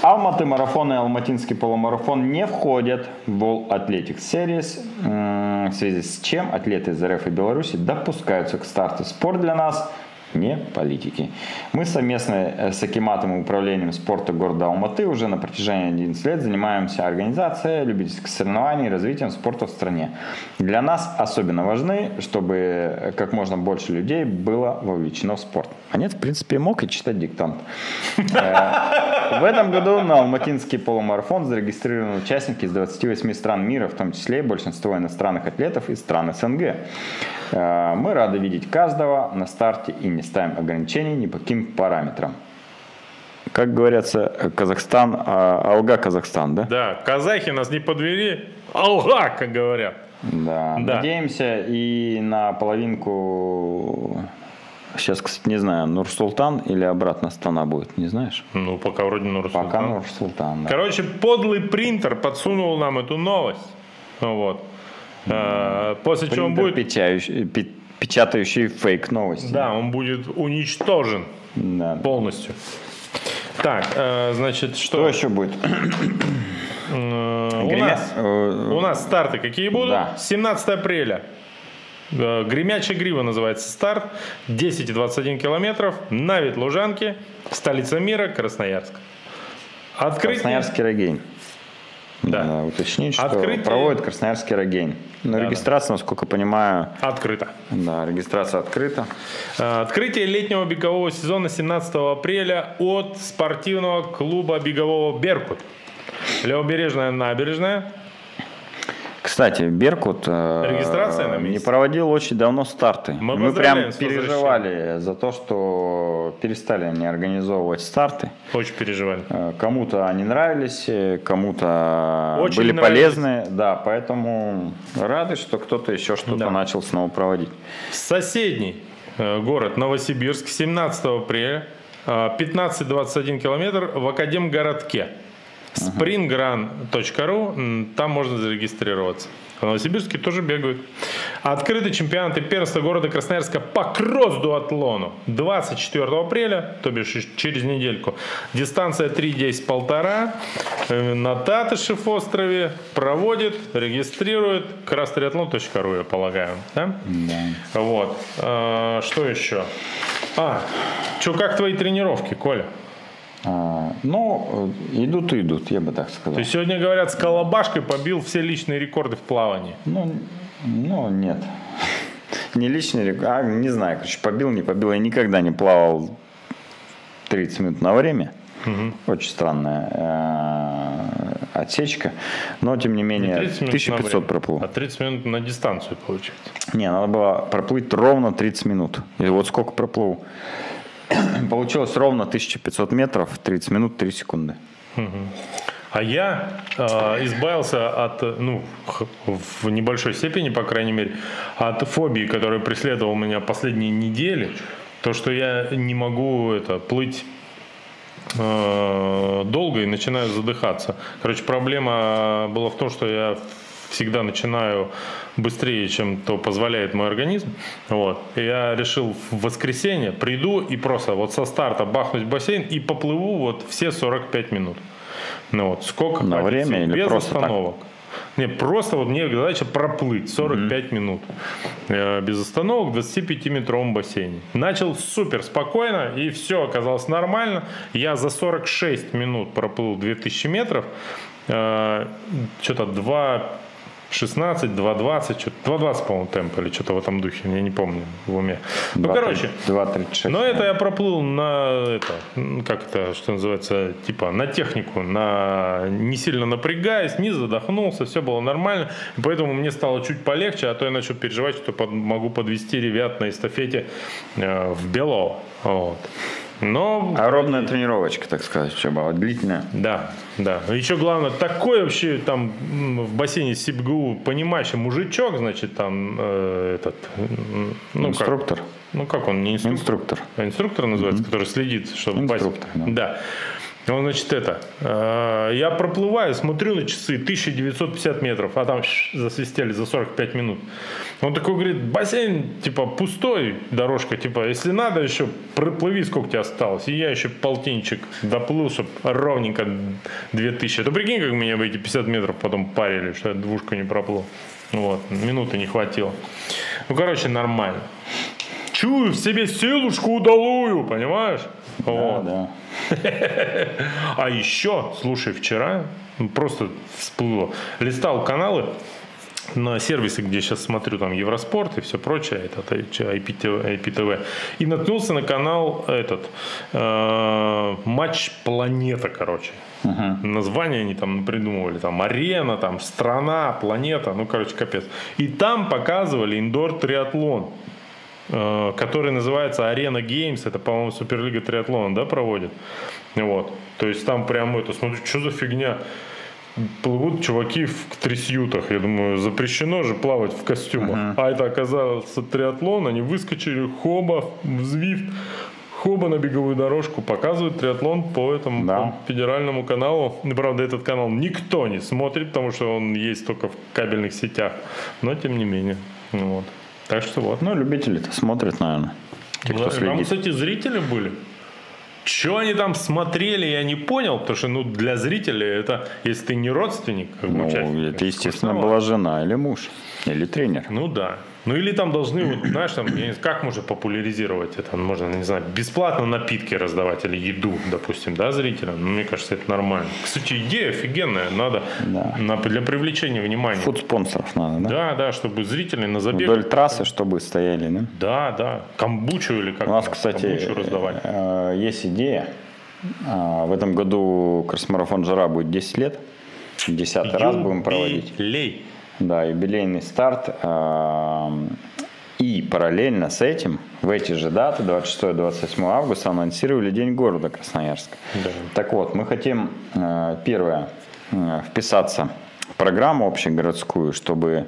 [SPEAKER 2] Алматы марафон и Алматинский полумарафон не входят в World Athletics Series, м, в связи с чем атлеты из РФ и Беларуси допускаются к старту. Спорт для нас не политики. Мы совместно э, с Акиматом и управлением спорта города Алматы уже на протяжении 11 лет занимаемся организацией любительских соревнований и развитием спорта в стране. Для нас особенно важны, чтобы э, как можно больше людей было вовлечено в спорт. А нет, в принципе, мог и читать диктант. Э, В этом году на Алматинский полумарафон зарегистрированы участники из 28 стран мира, в том числе и большинство иностранных атлетов из стран СНГ. Э, Мы рады видеть каждого на старте и не ставим ограничений ни по каким параметрам. Как говорится, Казахстан, а, Алга Казахстан, да?
[SPEAKER 1] Да, казахи нас не подвели. Алга, как говорят.
[SPEAKER 2] Да.
[SPEAKER 1] Да.
[SPEAKER 2] Надеемся и на половинку... Сейчас, кстати, не знаю, Нур-Султан или обратно Астана будет, не знаешь?
[SPEAKER 1] Ну, пока вроде Нур-Султан.
[SPEAKER 2] Пока Нур-Султан, да.
[SPEAKER 1] Короче, подлый принтер подсунул нам эту новость. Ну вот. А, После чего он
[SPEAKER 2] Принтер,
[SPEAKER 1] будет...
[SPEAKER 2] печающий- пе- печатающий фейк новости.
[SPEAKER 1] Да, он будет уничтожен
[SPEAKER 2] Да.
[SPEAKER 1] полностью. Так, э, значит,
[SPEAKER 2] Что
[SPEAKER 1] что?
[SPEAKER 2] еще будет?
[SPEAKER 1] Э, У нас, у нас старты какие будут?
[SPEAKER 2] Да.
[SPEAKER 1] 17 апреля. Э, Гремячая грива называется старт. 10 и 21 километров. На вид Лужанки. Столица мира, Красноярск. Открытие.
[SPEAKER 2] Красноярский Рогейн.
[SPEAKER 1] Да.
[SPEAKER 2] Надо уточнить, что
[SPEAKER 1] Открытие-
[SPEAKER 2] проводит Красноярский Рогейн. Но
[SPEAKER 1] Да,
[SPEAKER 2] регистрация, насколько понимаю,
[SPEAKER 1] Открыто.
[SPEAKER 2] да, регистрация открыта.
[SPEAKER 1] Э, Открытие летнего бегового сезона 17 апреля от спортивного клуба бегового «Беркут». Левобережная набережная.
[SPEAKER 2] Кстати, Беркут э,
[SPEAKER 1] Регистрация на
[SPEAKER 2] не проводил очень давно старты.
[SPEAKER 1] Мы
[SPEAKER 2] Мы прям переживали за то, что перестали они организовывать старты.
[SPEAKER 1] Очень переживали.
[SPEAKER 2] Э, Кому-то они нравились, э, кому-то
[SPEAKER 1] Очень
[SPEAKER 2] были
[SPEAKER 1] нравились.
[SPEAKER 2] полезны. Да, поэтому рады, что кто-то еще что-то
[SPEAKER 1] Да.
[SPEAKER 2] начал снова проводить.
[SPEAKER 1] Соседний город Новосибирск 17 апреля. э, 15-21 километр в Академгородке. springrun.ru, там можно зарегистрироваться. В Новосибирске тоже бегают. Открытый чемпионат и первенство города Красноярска по кросс-дуатлону 24 апреля, то бишь через недельку. Дистанция 3.10 полтора. Э, на Татышев острове проводит, регистрирует красстриатлон.ру, я полагаю. Да? Да. Вот. А, что еще? А, что, как твои тренировки, Коля?
[SPEAKER 2] А, ну, идут и идут, я бы так сказал.
[SPEAKER 1] То есть сегодня, говорят, с Колобашкой побил все личные рекорды в плавании?
[SPEAKER 2] Ну, ну нет. Не личный рекорд, а не знаю, короче, побил, не побил. Я никогда не плавал 30 минут на время. Угу. Очень странная э, отсечка. Но, тем не менее, не 1500 проплыл.
[SPEAKER 1] А 30 минут на дистанцию, получается?
[SPEAKER 2] Не, надо было проплыть ровно 30 минут. И вот сколько проплыл? Получилось ровно 1500 метров, 30 минут, 3 секунды.
[SPEAKER 1] А я э, избавился от, ну, в небольшой степени, по крайней мере, от фобии, которая преследовала меня последние недели. То, что я не могу это, плыть э, долго и начинаю задыхаться. Короче, проблема была в том, что я всегда начинаю быстрее, чем то позволяет мой организм. Вот. И я решил в воскресенье приду и просто вот со старта бахнуть в бассейн и поплыву вот все 45 минут. Ну вот, сколько
[SPEAKER 2] На время или
[SPEAKER 1] без
[SPEAKER 2] просто
[SPEAKER 1] остановок. Так? Не, просто вот мне задача проплыть 45 mm-hmm. минут э, без остановок в 25-метровом бассейне. Начал супер спокойно, и все оказалось нормально. Я за 46 минут проплыл 2000 метров. Э, что-то 2 16, 2.20, что-то 2.20, по-моему, темп или что-то в этом духе, я не помню в уме. Ну, 2, короче,
[SPEAKER 2] 2.36.
[SPEAKER 1] Но это я проплыл на это, как это, что называется, типа на технику, на не сильно напрягаясь, не задохнулся, все было нормально. И поэтому мне стало чуть полегче, а то я начал переживать, что под, могу подвести ребят на эстафете э, в Белово. Вот. Но...
[SPEAKER 2] Аэробная тренировочка, так сказать, что была длительная.
[SPEAKER 1] Да, да. Еще главное, такой вообще там в бассейне СИБГУ понимающий мужичок, значит, там э, этот...
[SPEAKER 2] Ну, инструктор.
[SPEAKER 1] Как, ну, как он, не инструктор?
[SPEAKER 2] Инструктор.
[SPEAKER 1] А инструктор называется, mm-hmm. который следит, чтобы...
[SPEAKER 2] Инструктор,
[SPEAKER 1] да. да. Он, значит, это, э, я проплываю, смотрю на часы, 1950 метров, а там засвистели за 45 минут. Он такой говорит, бассейн, типа, пустой, дорожка, типа, если надо еще, проплыви, сколько тебе осталось. И я еще полтинчик доплыл, чтобы ровненько 2000. То прикинь, как меня в эти 50 метров потом парили, что я двушку не проплыл. Вот, минуты не хватило. Ну, короче, нормально. Чую в себе силушку удалую, понимаешь?
[SPEAKER 2] Да, вот. да.
[SPEAKER 1] А еще, слушай, вчера просто всплыло. Листал каналы на сервисы, где сейчас смотрю, там Евроспорт и все прочее, этот IPTV, IPTV и наткнулся на канал этот э, Матч Планета, короче. Uh-huh. Название они там придумывали, там арена, там страна, планета, ну короче капец. И там показывали индор триатлон. Э, который называется Арена Геймс, это, по-моему, Суперлига триатлона, да, проводит. Вот. То есть там прямо это, смотрю, что за фигня. Плывут чуваки в трясютах. Я думаю, запрещено же плавать в костюмах. Uh-huh. А это оказался триатлон. Они выскочили, хоба, взвив, хоба на беговую дорожку. Показывают триатлон по этому да. по федеральному каналу. Правда, этот канал никто не смотрит, потому что он есть только в кабельных сетях. Но тем не менее. Вот. Так что вот.
[SPEAKER 2] Ну, любители-то смотрят, наверное.
[SPEAKER 1] Те, кто следит. Там, кстати, зрители были. Что они там смотрели, я не понял, потому что ну, для зрителей это, если ты не родственник,
[SPEAKER 2] как бы, ну, это, естественно, была жена или муж, или тренер.
[SPEAKER 1] Ну да. Ну или там должны, вот, знаешь, там, как можно популяризировать это? Можно, не знаю, бесплатно напитки раздавать или еду, допустим, да, зрителям. Ну, мне кажется, это нормально. Кстати, идея офигенная. Надо да. на, для привлечения внимания.
[SPEAKER 2] Фуд-спонсоров надо, да?
[SPEAKER 1] Да, да, чтобы зрители на забег...
[SPEAKER 2] Вдоль трассы, чтобы стояли, да?
[SPEAKER 1] Да, да. Камбучу или как
[SPEAKER 2] У нас, кстати,
[SPEAKER 1] раздавать.
[SPEAKER 2] Э, есть идея. А, в этом году кросс-марафон Жара будет 10 лет. Десятый раз будем проводить.
[SPEAKER 1] Лей.
[SPEAKER 2] Да, юбилейный старт. И параллельно с этим, в эти же даты, 26-28 августа, анонсировали День города Красноярска. Да. Так вот, мы хотим, э, первое, э, вписаться в программу общегородскую, чтобы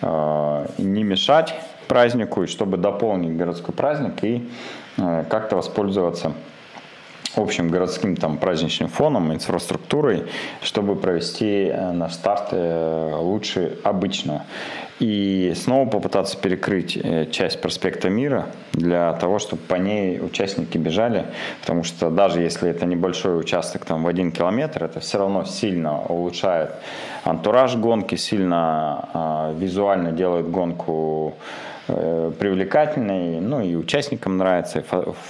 [SPEAKER 2] э, не мешать празднику, и чтобы дополнить городской праздник и как-то воспользоваться общим городским там праздничным фоном, инфраструктурой, чтобы провести э, наш старт э, лучше обычного. И снова попытаться перекрыть э, часть проспекта Мира для того, чтобы по ней участники бежали, потому что даже если это небольшой участок там в один километр, это все равно сильно улучшает антураж гонки, сильно э, визуально делает гонку привлекательный, ну и участникам нравится, и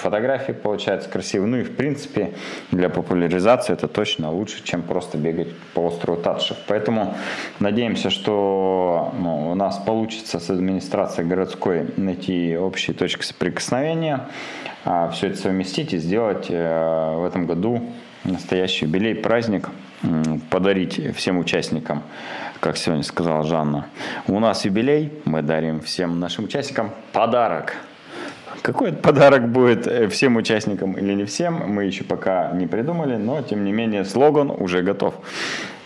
[SPEAKER 2] фотографии получаются красивые, ну и в принципе для популяризации это точно лучше, чем просто бегать по острову Татшев. Поэтому надеемся, что ну, у нас получится с администрацией городской найти общие точки соприкосновения, а все это совместить и сделать э, в этом году настоящий юбилей, праздник, подарить всем участникам как сегодня сказала Жанна. У нас юбилей, мы дарим всем нашим участникам подарок. Какой это подарок будет э, всем участникам или не всем, мы еще пока не придумали, но тем не менее слоган уже готов.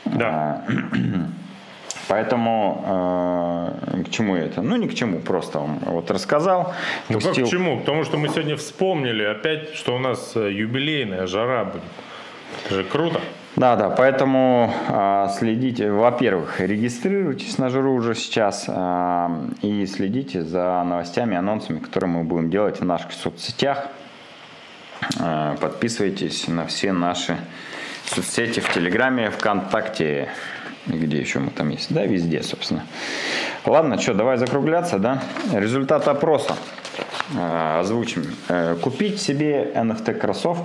[SPEAKER 2] Да. А, поэтому э, к чему это? Ну, ни к чему, просто он вот рассказал.
[SPEAKER 1] Ну, пустил... как к чему? К тому, что мы сегодня вспомнили опять, что у нас э, юбилейная жара будет. Это же круто.
[SPEAKER 2] Да, да, поэтому э, следите, во-первых, регистрируйтесь на жиру уже сейчас э, и следите за новостями, анонсами, которые мы будем делать в наших соцсетях. Э, подписывайтесь на все наши соцсети в Телеграме, ВКонтакте, где еще мы там есть, да, везде, собственно. Ладно, что, давай закругляться, да? Результат опроса э, озвучим. Э, купить себе NFT кроссов,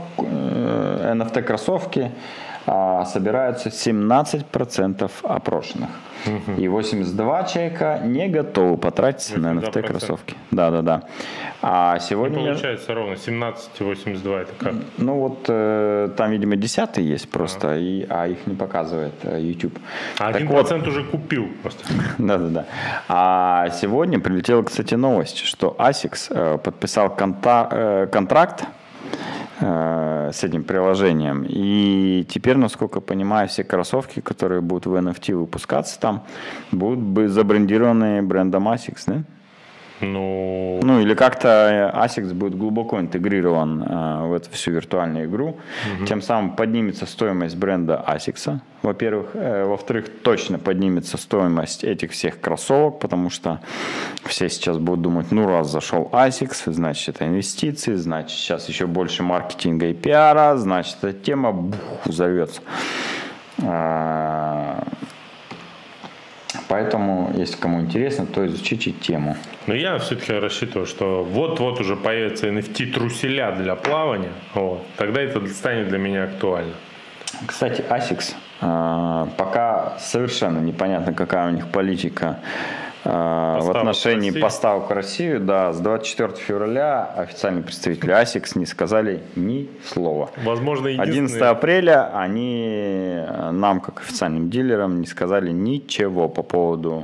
[SPEAKER 2] а, собираются 17% опрошенных. Угу. И 82 человека не готовы потратиться на NFT кроссовки. Да, да, да. А сегодня...
[SPEAKER 1] Не получается ровно 17 и 82 это как?
[SPEAKER 2] Ну вот э, там, видимо, десятые есть просто, а, и, а их не показывает э, YouTube.
[SPEAKER 1] А один процент уже купил просто.
[SPEAKER 2] Да, да, да. А сегодня прилетела, кстати, новость, что ASICS э, подписал конта- э, контракт с этим приложением. И теперь, насколько понимаю, все кроссовки, которые будут в NFT выпускаться там, будут быть забрендированы брендом ASICS, да? Ну... ну или как-то ASICS будет глубоко интегрирован э, в эту всю виртуальную игру. Угу. Тем самым поднимется стоимость бренда ASICS, во-первых. Э, во-вторых, точно поднимется стоимость этих всех кроссовок, потому что все сейчас будут думать, ну раз зашел ASICS, значит это инвестиции, значит сейчас еще больше маркетинга и пиара, значит эта тема бух, взорвется. А, Поэтому, если кому интересно, то изучите тему.
[SPEAKER 1] Но я все-таки рассчитываю, что вот-вот уже появятся NFT-труселя для плавания. Вот, тогда это станет для меня актуально.
[SPEAKER 2] Кстати, ASICS а, пока совершенно непонятно, какая у них политика а, в отношении в поставок в Россию, да, с 24 февраля официальные представители ASICS не сказали ни слова.
[SPEAKER 1] Возможно,
[SPEAKER 2] единственные... 11 апреля они э, нам, как официальным дилерам, не сказали ничего по поводу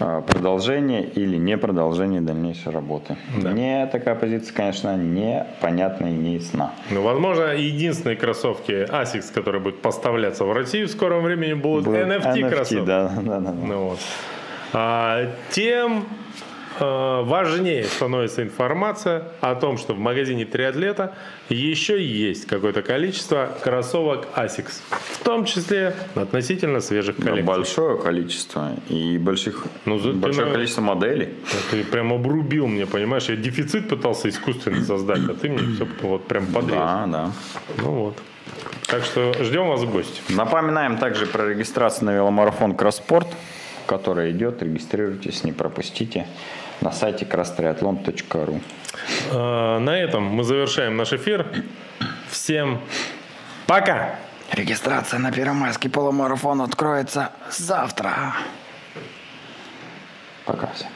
[SPEAKER 2] э, продолжения или не продолжения дальнейшей работы. Да. Мне такая позиция, конечно, непонятна и не ясна.
[SPEAKER 1] Ну, возможно, единственные кроссовки ASICS, которые будут поставляться в Россию в скором времени, будут, будут NFT, NFT кроссовки.
[SPEAKER 2] Да, да, да.
[SPEAKER 1] Ну, вот. А, тем а, важнее становится информация о том, что в магазине триатлета еще есть какое-то количество кроссовок ASICS, в том числе относительно свежих коллекций.
[SPEAKER 2] Да, большое количество и больших, ну, большое ты, количество моделей.
[SPEAKER 1] Ты прям обрубил мне, понимаешь? Я дефицит пытался искусственно создать, а ты мне все вот прям подрезал.
[SPEAKER 2] Да, да.
[SPEAKER 1] Ну вот. Так что ждем вас в гости.
[SPEAKER 2] Напоминаем также про регистрацию на веломарафон Кросспорт которая идет. Регистрируйтесь, не пропустите на сайте краstriathlon.ru.
[SPEAKER 1] А, на этом мы завершаем наш эфир. Всем пока!
[SPEAKER 2] Регистрация на Первомайский полумарафон откроется завтра. Пока всем.